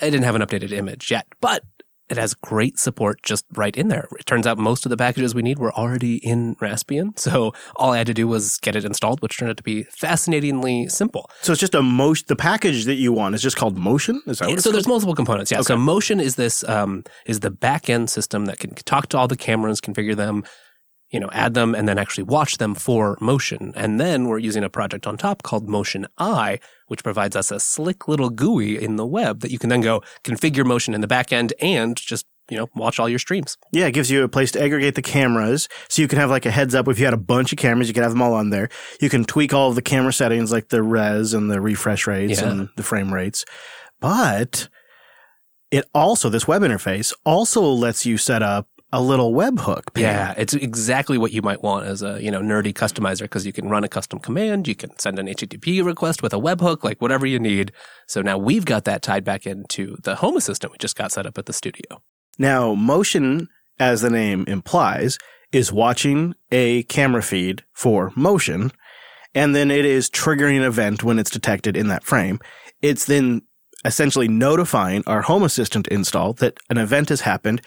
it didn't have an updated image yet. But it has great support just right in there. It turns out most of the packages we need were already in Raspbian, so all I had to do was get it installed, which turned out to be fascinatingly simple. So it's just a motion. The package that you want is just called Motion. Is that what Yeah, so called? there's multiple components. Yeah. So Motion is this um, is the back end system that can talk to all the cameras, configure them, you know, add them, and then actually watch them for motion. And then we're using a project on top called Motion Eye, which provides us a slick little GUI in the web that you can then go configure motion in the back end and just you know watch all your streams. Yeah, it gives you a place to aggregate the cameras. So you can have like a heads up if you had a bunch of cameras, you can have them all on there. You can tweak all of the camera settings like the res and the refresh rates Yeah. and the frame rates. But it also, this web interface also lets you set up a little webhook. Yeah, it's exactly what you might want as a you know nerdy customizer because you can run a custom command, you can send an HTTP request with a webhook, like whatever you need. So now we've got that tied back into the Home Assistant we just got set up at the studio. Now, motion, as the name implies, is watching a camera feed for motion, and then it is triggering an event when it's detected in that frame. It's then essentially notifying our Home Assistant install that an event has happened.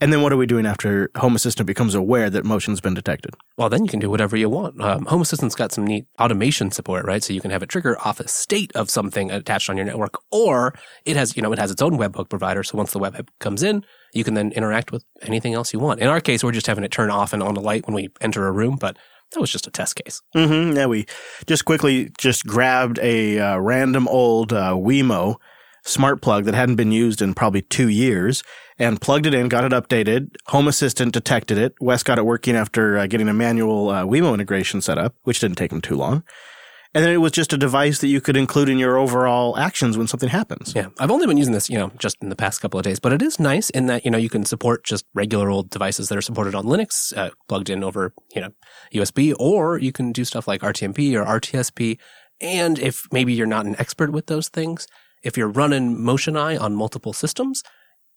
And then what are we doing after Home Assistant becomes aware that motion's been detected? Well, then you can do whatever you want. Um, Home Assistant's got some neat automation support, right? So you can have it trigger off a state of something attached on your network, or it has, you know, it has its own webhook provider. So once the webhook comes in, you can then interact with anything else you want. In our case, we're just having it turn off and on a light when we enter a room, but that was just a test case. Mm-hmm. Yeah, we just quickly just grabbed a uh, random old uh, Wemo smart plug that hadn't been used in probably two years and plugged it in, got it updated. Home Assistant detected it. Wes got it working after uh, getting a manual uh, Wemo integration set up, which didn't take him too long. And then it was just a device that you could include in your overall actions when something happens. Yeah. I've only been using this, you know, just in the past couple of days, but it is nice in that, you know, you can support just regular old devices that are supported on Linux, uh, plugged in over, you know, USB, or you can do stuff like RTMP or RTSP. And if maybe you're not an expert with those things, if you're running Motion Eye on multiple systems,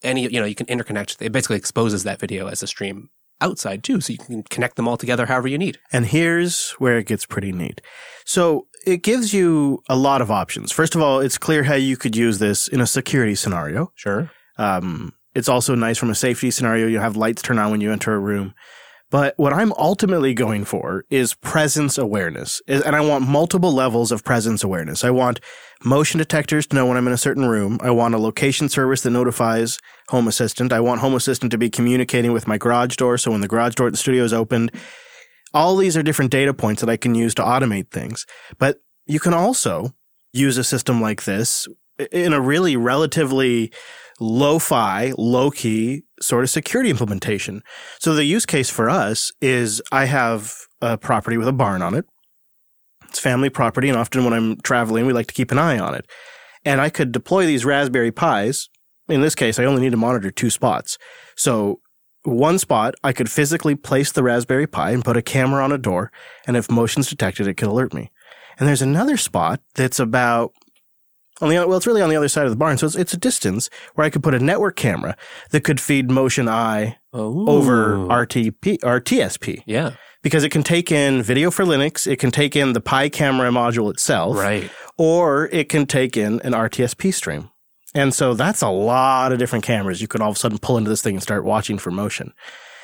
any, you know, you can interconnect. It basically exposes that video as a stream outside too. So you can connect them all together however you need. And here's where it gets pretty neat. So it gives you a lot of options. First of all, it's clear how you could use this in a security scenario. Sure. Um, it's also nice from a safety scenario. You have lights turn on when you enter a room. But what I'm ultimately going for is presence awareness. And I want multiple levels of presence awareness. I want motion detectors to know when I'm in a certain room. I want a location service that notifies Home Assistant. I want Home Assistant to be communicating with my garage door. So when the garage door at the studio is opened, all these are different data points that I can use to automate things. But you can also use a system like this in a really relatively lo-fi, low-key sort of security implementation. So the use case for us is I have a property with a barn on it. It's family property, and often when I'm traveling, we like to keep an eye on it. And I could deploy these Raspberry Pis. In this case, I only need to monitor two spots. So one spot, I could physically place the Raspberry Pi and put a camera on a door, and if motion's detected, it could alert me. And there's another spot that's about on the well, it's really on the other side of the barn, so it's, it's a distance where I could put a network camera that could feed Motion Eye over RTP or TSP Yeah. because it can take in video for Linux, it can take in the Pi camera module itself, Right. or it can take in an RTSP stream. And so that's a lot of different cameras you could all of a sudden pull into this thing and start watching for motion.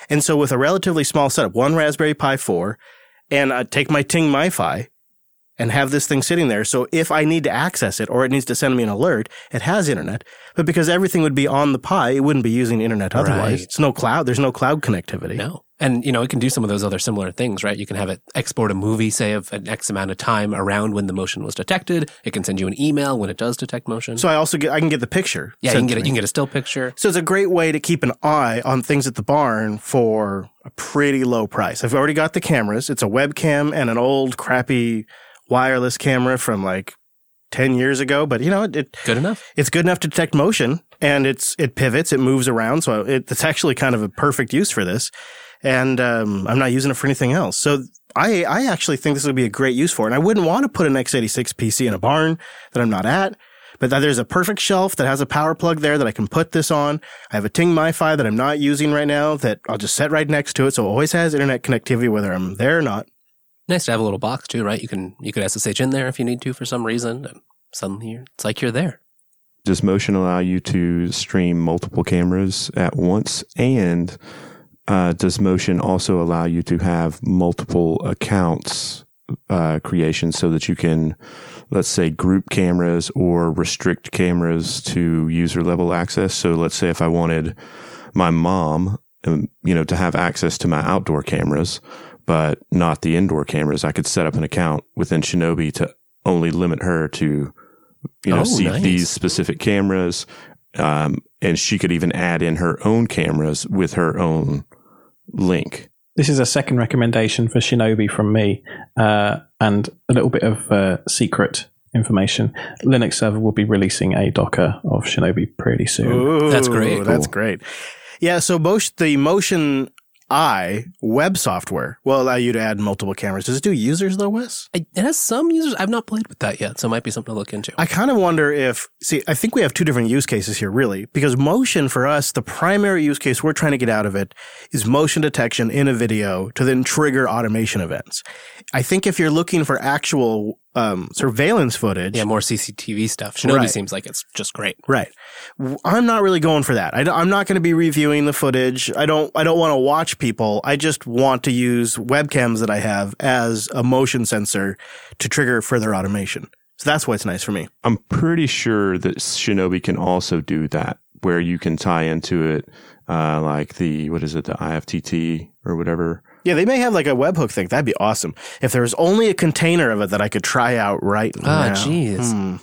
And so with a relatively small setup, one Raspberry Pi 4, and I take my Ting MiFi and have this thing sitting there. So if I need to access it or it needs to send me an alert, it has internet. But because everything would be on the Pi, it wouldn't be using internet otherwise. Right. It's no cloud. There's no cloud connectivity. No. And, you know, it can do some of those other similar things, right? You can have it export a movie, say, of an X amount of time around when the motion was detected. It can send you an email when it does detect motion. So I also get, I can get the picture. yeah, you can get it. You can get a still picture. So it's a great way to keep an eye on things at the barn for a pretty low price. I've already got the cameras. It's a webcam and an old crappy wireless camera from like 10 years ago, but you know, it, it Good enough. it's good enough to detect motion and it's it pivots, it moves around, so it, it's actually kind of a perfect use for this. And um, I'm not using it for anything else. So I I actually think this would be a great use for it. And I wouldn't want to put an x86 PC in a barn that I'm not at. But that there's a perfect shelf that has a power plug there that I can put this on. I have a Ting MiFi that I'm not using right now that I'll just set right next to it. So it always has internet connectivity whether I'm there or not. Nice to have a little box too, right? You can you could SSH in there if you need to for some reason. And suddenly it's like you're there. Does motion allow you to stream multiple cameras at once? And uh, does motion also allow you to have multiple accounts uh, creation so that you can, let's say, group cameras or restrict cameras to user level access? So let's say if I wanted my mom, um, you know, to have access to my outdoor cameras, but not the indoor cameras, I could set up an account within Shinobi to only limit her to, you know, Oh, see nice. these specific cameras. Um, and she could even add in her own cameras with her own link. This is a second recommendation for Shinobi from me, uh, and a little bit of uh, secret information. Linux Server will be releasing a Docker of Shinobi pretty soon. Ooh, That's great. That's great. Yeah, so most the Motion Eye web software will allow you to add multiple cameras. Does it do users though, Wes? It has some users. I've not played with that yet, so it might be something to look into. I kind of wonder if see, I think we have two different use cases here, really, because motion for us, the primary use case we're trying to get out of it is motion detection in a video to then trigger automation events. I think if you're looking for actual um, surveillance footage, yeah, more CCTV stuff. Shinobi Right. seems like it's just great. Right. I'm not really going for that. I, am not going to be reviewing the footage. I don't. I don't want to watch people. I just want to use webcams that I have as a motion sensor to trigger further automation. So that's why it's nice for me. I'm pretty sure that Shinobi can also do that, where you can tie into it, uh, like the what is it, the IFTTT or whatever. Yeah, they may have like a webhook thing. That'd be awesome. If there was only a container of it that I could try out right Ah, now. jeez. Hmm.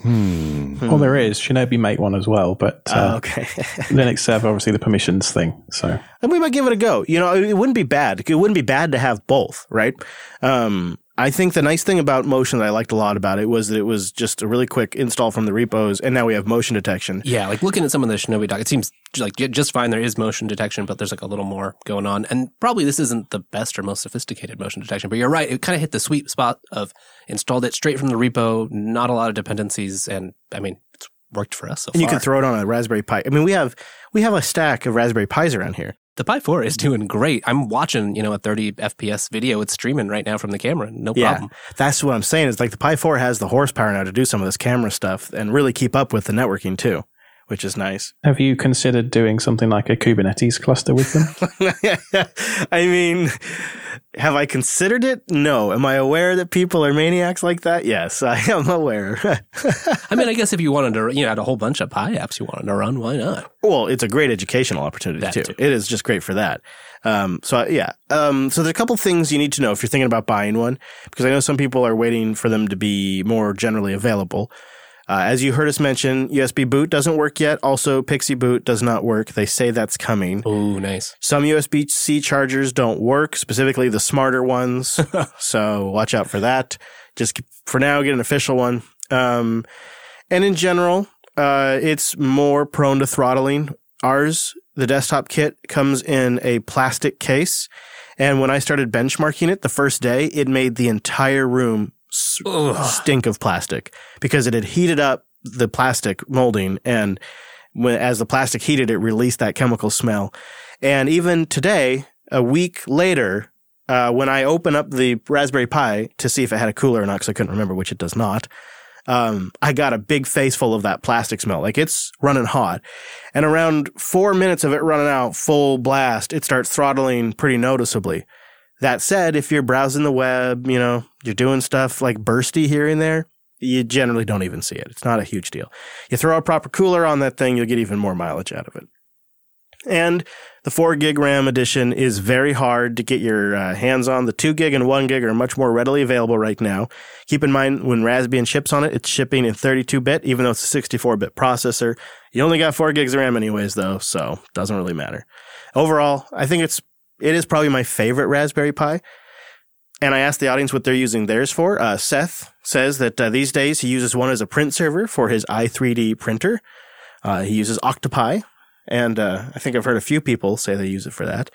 Hmm. Well, there is Shinobi make one as well, but uh, Oh, okay. Linux Server obviously the permissions thing. So and we might give it a go. You know, it wouldn't be bad. It wouldn't be bad to have both, right? Um, I think the nice thing about Motion that I liked a lot about it was that it was just a really quick install from the repos, and now we have motion detection. Yeah, like looking at some of the Shinobi doc, it seems like just fine. There is motion detection, but there's like a little more going on. And probably this isn't the best or most sophisticated motion detection, but you're right. It kind of hit the sweet spot of installed it straight from the repo, not a lot of dependencies. And I mean, it's worked for us so and you can throw it on a Raspberry Pi. I mean, we have we have a stack of Raspberry Pis around here. The Pi 4 is doing great. I'm watching, you know, a 30 FPS video. It's streaming right now from the camera. No Yeah, problem. that's what I'm saying. Is like the Pi 4 has the horsepower now to do some of this camera stuff and really keep up with the networking too, which is nice. Have you considered doing something like a Kubernetes cluster with them? I mean, have I considered it? No. Am I aware that people are maniacs like that? Yes, I am aware. I mean, I guess if you wanted to, you know, had a whole bunch of Pi apps you wanted to run, why not? well, it's a great educational opportunity too. too. It is just great for that. Um, so yeah. Um, so there's a couple things you need to know if you're thinking about buying one, because I know some people are waiting for them to be more generally available. Uh, as you heard us mention, USB boot doesn't work yet. Also, PXE boot does not work. They say that's coming. Oh, nice. Some USB C chargers don't work, specifically the smarter ones. so watch out for that. Just for now, get an official one. Um, and in general, uh, it's more prone to throttling. Ours, the desktop kit, comes in a plastic case. And when I started benchmarking it the first day, it made the entire room Ugh. stink of plastic because it had heated up the plastic molding and when, as the plastic heated, it released that chemical smell. And even today, a week later, uh, when I open up the Raspberry Pi to see if it had a cooler or not, because I couldn't remember, which it does not, um, I got a big face full of that plastic smell. Like it's running hot. And around four minutes of it running out full blast, it starts throttling pretty noticeably. That said, if you're browsing the web, you know, you're doing stuff like bursty here and there, you generally don't even see it. It's not a huge deal. You throw a proper cooler on that thing, you'll get even more mileage out of it. And the 4 gig RAM edition is very hard to get your uh, hands on. The 2 gig and 1 gig are much more readily available right now. Keep in mind when Raspbian ships on it, it's shipping in 32 bit, even though it's a 64 bit processor. You only got 4 gigs of RAM anyways, though, so doesn't really matter. Overall, I think it's it is probably my favorite Raspberry Pi. And I asked the audience what they're using theirs for. Uh, Seth says that uh, these days he uses one as a print server for his i3D printer. Uh, he uses Octopi, and uh, I think I've heard a few people say they use it for that.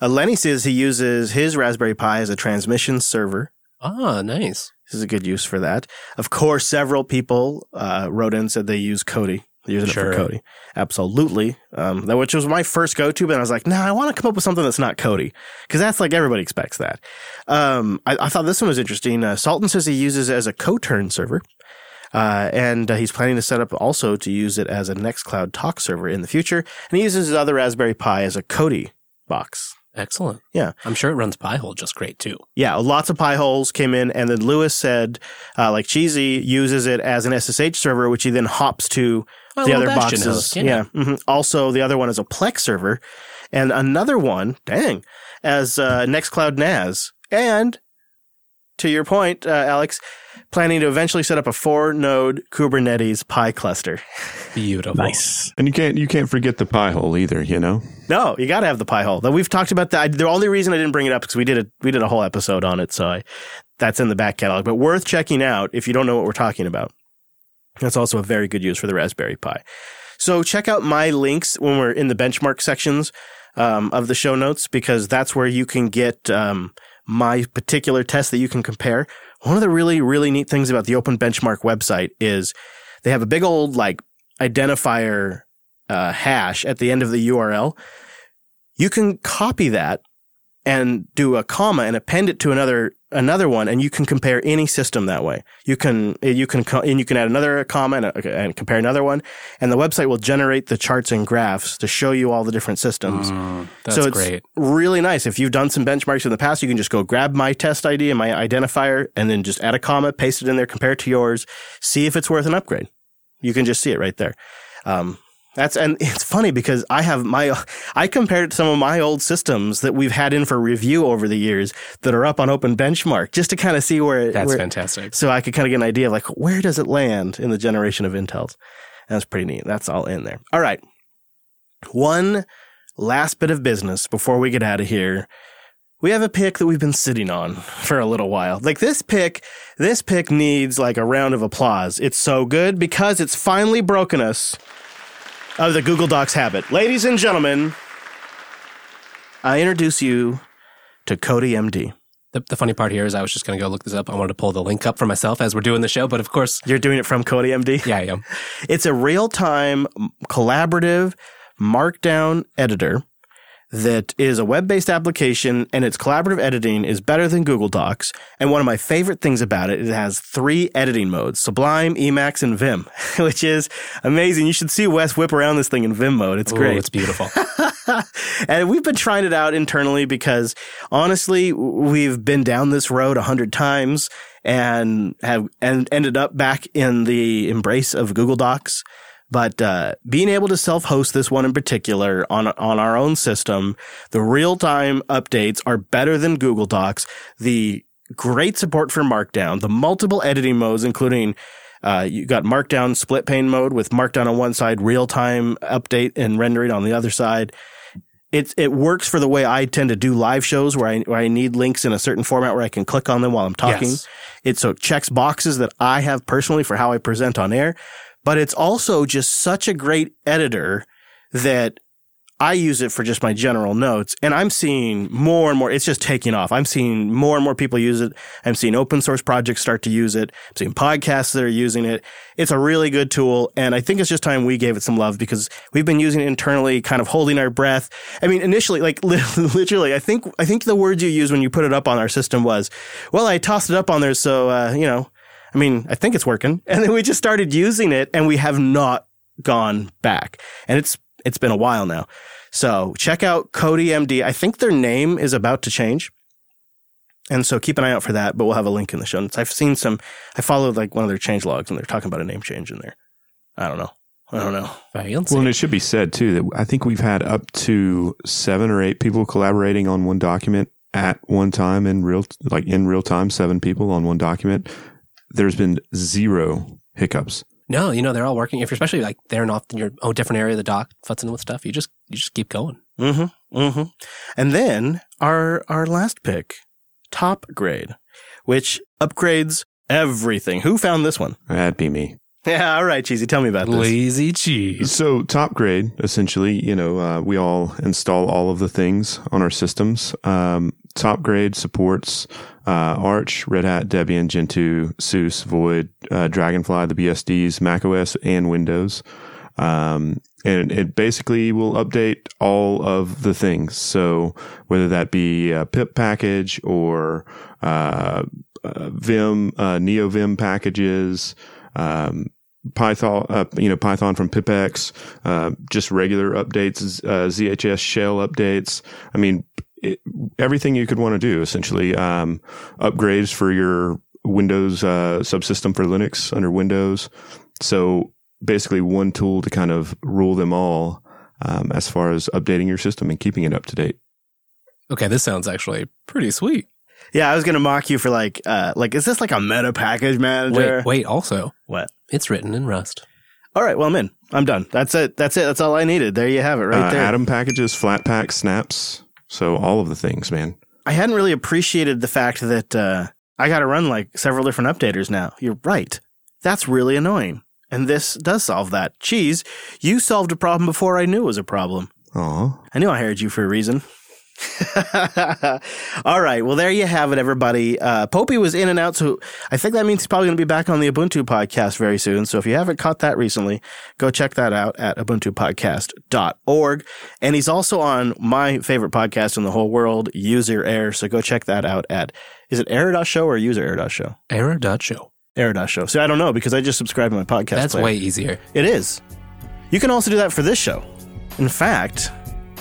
Uh, Lenny says he uses his Raspberry Pi as a transmission server. Ah, nice. This is a good use for that. Of course, several people uh, wrote in said they use Kodi. Using Sure. it for Kodi. Absolutely. Um, that which was my first go to, but I was like, nah, I want to come up with something that's not Kodi because that's like everybody expects that. Um, I, I thought this one was interesting. Uh, Sultan says he uses it as a coturn server. Uh, and uh, he's planning to set up also to use it as a Nextcloud talk server in the future. And he uses his other Raspberry Pi as a Kodi box. Excellent. Yeah. I'm sure it runs Pi-hole just great too. Yeah, lots of Pi holes came in, and then Lewis said, uh, like Cheesy uses it as an SSH server, which he then hops to Oh, the other Bastion boxes. host, yeah. yeah. mhm. Also, the other one is a Plex server, and another one, dang, as uh, Nextcloud NAS. And to your point, uh, Alex, planning to eventually set up a four-node Kubernetes Pi cluster. Beautiful. nice. And you can't you can't forget the pie hole either. You know. No, you got to have the Pi hole. Though we've talked about that. I, the only reason I didn't bring it up because we did a we did a whole episode on it, so I, that's in the back catalog. But worth checking out if you don't know what we're talking about. That's also a very good use for the Raspberry Pi. So check out my links when we're in the benchmark sections um, of the show notes because that's where you can get um, my particular test that you can compare. One of the really really neat things about the Open Benchmark website is they have a big old like identifier uh, hash at the end of the URL, you can copy that and do a comma and append it to another another one, and you can compare any system that way. You can you can and you can add another comma and, and compare another one, and the website will generate the charts and graphs to show you all the different systems. Mm, that's so it's great. really nice. If you've done some benchmarks in the past, you can just go grab my test ID and my identifier, and then just add a comma, paste it in there, compare it to yours, see if it's worth an upgrade. You can just see it right there. Um, that's and it's funny because I have my I compared some of my old systems that we've had in for review over the years that are up on Open Benchmark just to kind of see where That's where, fantastic. so I could kind of get an idea of like where does it land in the generation of Intels. That's pretty neat. That's all in there. All right. One last bit of business before we get out of here. We have a pick that we've been sitting on for a little while. Like this pick, this pick needs like a round of applause. It's so good because it's finally broken us of the Google Docs habit. Ladies and gentlemen, I introduce you to Cody MD. The, the funny part here is I was just going to go look this up. I wanted to pull the link up for myself as we're doing the show, but of course, You're doing it from CodiMD? yeah, I am. It's a real time collaborative markdown editor that is a web based application and its collaborative editing is better than Google Docs. And one of my favorite things about it, it has three editing modes Sublime, Emacs, and Vim, which is amazing. You should see Wes whip around this thing in Vim mode. It's Ooh, great. it's beautiful. and we've been trying it out internally because honestly, we've been down this road a hundred times and have and ended up back in the embrace of Google Docs. But uh, being able to self-host this one in particular on on our own system, the real-time updates are better than Google Docs. The great support for Markdown, the multiple editing modes, including uh, you got Markdown split pane mode with Markdown on one side, real-time update and rendering on the other side it it works for the way I tend to do live shows where I where I need links in a certain format where I can click on them while I'm talking. Yes. It so it checks boxes that I have personally for how I present on air, but it's also just such a great editor that I use it for just my general notes and I'm seeing more and more it's just taking off. I'm seeing more and more people use it. I'm seeing open source projects start to use it. I'm seeing podcasts that are using it. It's a really good tool and I think it's just time we gave it some love because we've been using it internally kind of holding our breath. I mean initially like literally I think I think the words you used when you put it up on our system was, well I tossed it up on there so uh, you know, I mean, I think it's working. And then we just started using it and we have not gone back. And it's it's been a while now. So check out CodiMD. I think their name is about to change. And so keep an eye out for that, but we'll have a link in the show notes. I've seen some, I followed like one of their change logs and they're talking about a name change in there. I don't know. I don't know. Fancy. Well, and it should be said too that I think we've had up to seven or eight people collaborating on one document at one time in real, like in real time, seven people on one document. There's been zero hiccups. no, you know they're all working. If you're especially like they're not in your own different area of the doc, futzing with stuff, you just you just keep going. Mm-hmm. Mm-hmm. And then our our last pick, topgrade, which upgrades everything. Who found this one? That'd be me. Yeah, all right, Cheesy. Tell me about this. Lazy cheese. So topgrade, essentially, you know, uh, we all install all of the things on our systems. Um, topgrade supports uh, Arch, Red Hat, Debian, Gentoo, SUSE, Void, uh, Dragonfly, the BSDs, macOS, and Windows. Um, and it basically will update all of the things. So whether that be a pip package or uh, uh, Vim, uh, NeoVim packages, um, Python, uh, you know, Python from PipX, uh, just regular updates, uh, ZHS shell updates. I mean, it, everything you could want to do essentially. Um, upgrades for your Windows uh, subsystem for Linux under Windows. So basically, one tool to kind of rule them all um, as far as updating your system and keeping it up to date. Okay, this sounds actually pretty sweet. Yeah, I was gonna mock you for like, uh, like, is this like a meta package manager? Wait, wait. Also, What? it's written in Rust. All right, well, I'm in. I'm done. That's it. That's it. That's all I needed. There you have it, right uh, there. Atom packages, Flatpak, snaps. So all of the things, man. I hadn't really appreciated the fact that uh, I got to run like several different updaters now. You're right. That's really annoying. And this does solve that. Cheese, you solved a problem before I knew it was a problem. Aw. I knew I hired you for a reason. All right. Well, there you have it, everybody. Uh, Popey was in and out, so I think that means he's probably going to be back on the Ubuntu podcast very soon. So if you haven't caught that recently, go check that out at ubuntupodcast.org. And he's also on my favorite podcast in the whole world, User Error. So go check that out at, is it Air.show or User Air.show? Error.show. Air.show. So I don't know because I just subscribed to my podcast. That's player. way easier. It is. You can also do that for this show. In fact,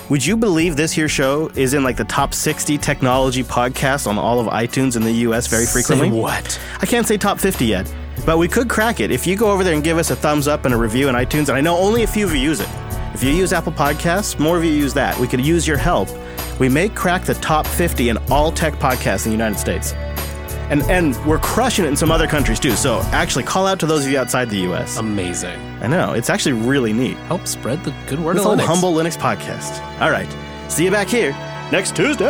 would you believe this here show is in like the top 60 technology podcasts on all of iTunes in the US very frequently? Say what? I can't say top 50 yet, but we could crack it. If you go over there and give us a thumbs up and a review in iTunes, and I know only a few of you use it. If you use Apple Podcasts, more of you use that. We could use your help. We may crack the top 50 in all tech podcasts in the United States. And, and we're crushing it in some other countries too. So actually, call out to those of you outside the US. Amazing. I know. It's actually really neat. Help spread the good word This of old Linux. humble Linux podcast. All right. See you back here next Tuesday.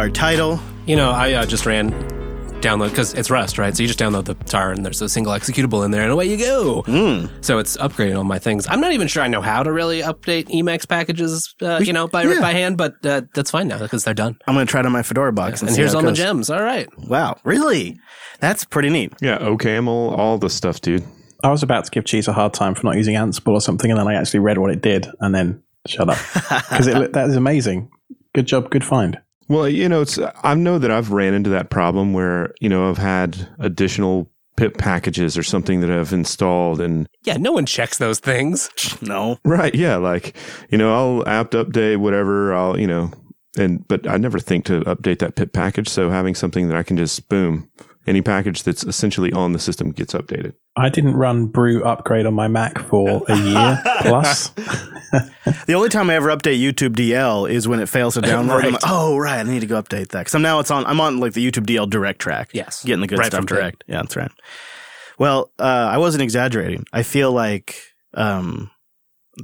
Our title. You know, I uh, just ran download because it's Rust, right? So you just download the tar and there's a single executable in there, and away you go. So it's upgrading all my things. I'm not even sure I know how to really update Emacs packages, uh, you know, by yeah. by hand, but uh, that's fine now because they're done. I'm going to try it on my Fedora box. And, And here's how all it the gems. All right. Wow, really? That's pretty neat. Yeah, OCaml, all the stuff, dude. I was about to give Cheese a hard time for not using Ansible or something, and then I actually read what it did, and then shut up because that is amazing. Good job, good find. Well, you know, it's I know that I've ran into that problem where you know I've had additional pip packages or something that I've installed, and Yeah, no one checks those things. No. right, yeah, like you know, I'll apt update whatever, I'll you know, and but I never think to update that pip package. So having something that I can just boom, any package that's essentially on the system gets updated. I didn't run Brew upgrade on my Mac for a year plus. The only time I ever update YouTube DL is when it fails to download. I'm Right. like, oh, right. I need to go update that. Because now it's on, I'm on like the YouTube DL direct track. Yes. Getting the good Right stuff from Pip. direct. Yeah, that's right. Well, uh, I wasn't exaggerating. I feel like, um,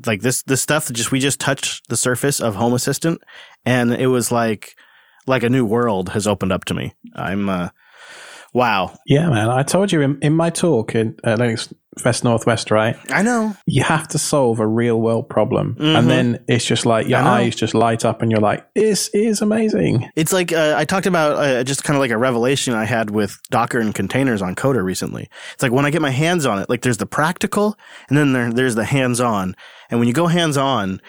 like this, this stuff that just, we just touched the surface of Home Assistant and it was like, like a new world has opened up to me. I'm, uh, wow. yeah, man. I told you in, in my talk in uh, Linux Fest Northwest, right? I know. You have to solve a real world problem, Mhm. and then it's just like your eyes just light up, and you're like, "This is amazing." It's like uh, I talked about uh, just kind of like a revelation I had with Docker and containers on Coda recently. It's like when I get my hands on it, like there's the practical and then there, there's the hands on. And when you go hands on,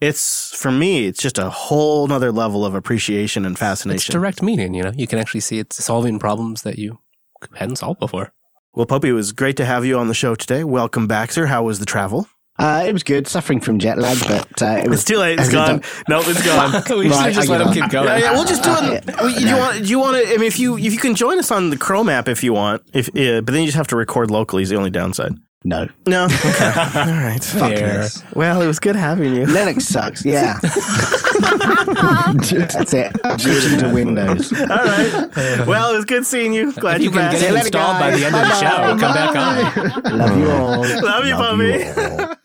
it's for me, it's just a whole nother level of appreciation and fascination. It's direct meaning, you know. You can actually see it's solving problems that you hadn't solved before. well, Popey, it was great to have you on the show today. Welcome back, sir. How was the travel? Uh, it was good, suffering from jet lag, but uh, it was It's too late. It's has gone. done- No, it's gone. we Right, should just let get him keep going. Yeah, yeah, we'll just do it. well, Do you want? Do you want to? I mean, if you if you can join us on the Chrome app if you want, if uh, but then you just have to record locally. Is the only downside. No, No. Okay. All right. Fair. Well, it was good having you. Linux sucks. Yeah, that's it. Switching to Windows. All right. Well, it was good seeing you. Glad If you you're can back. get it installed by the end of the show, come back on. Love you all. Love you, Love Bobby. all.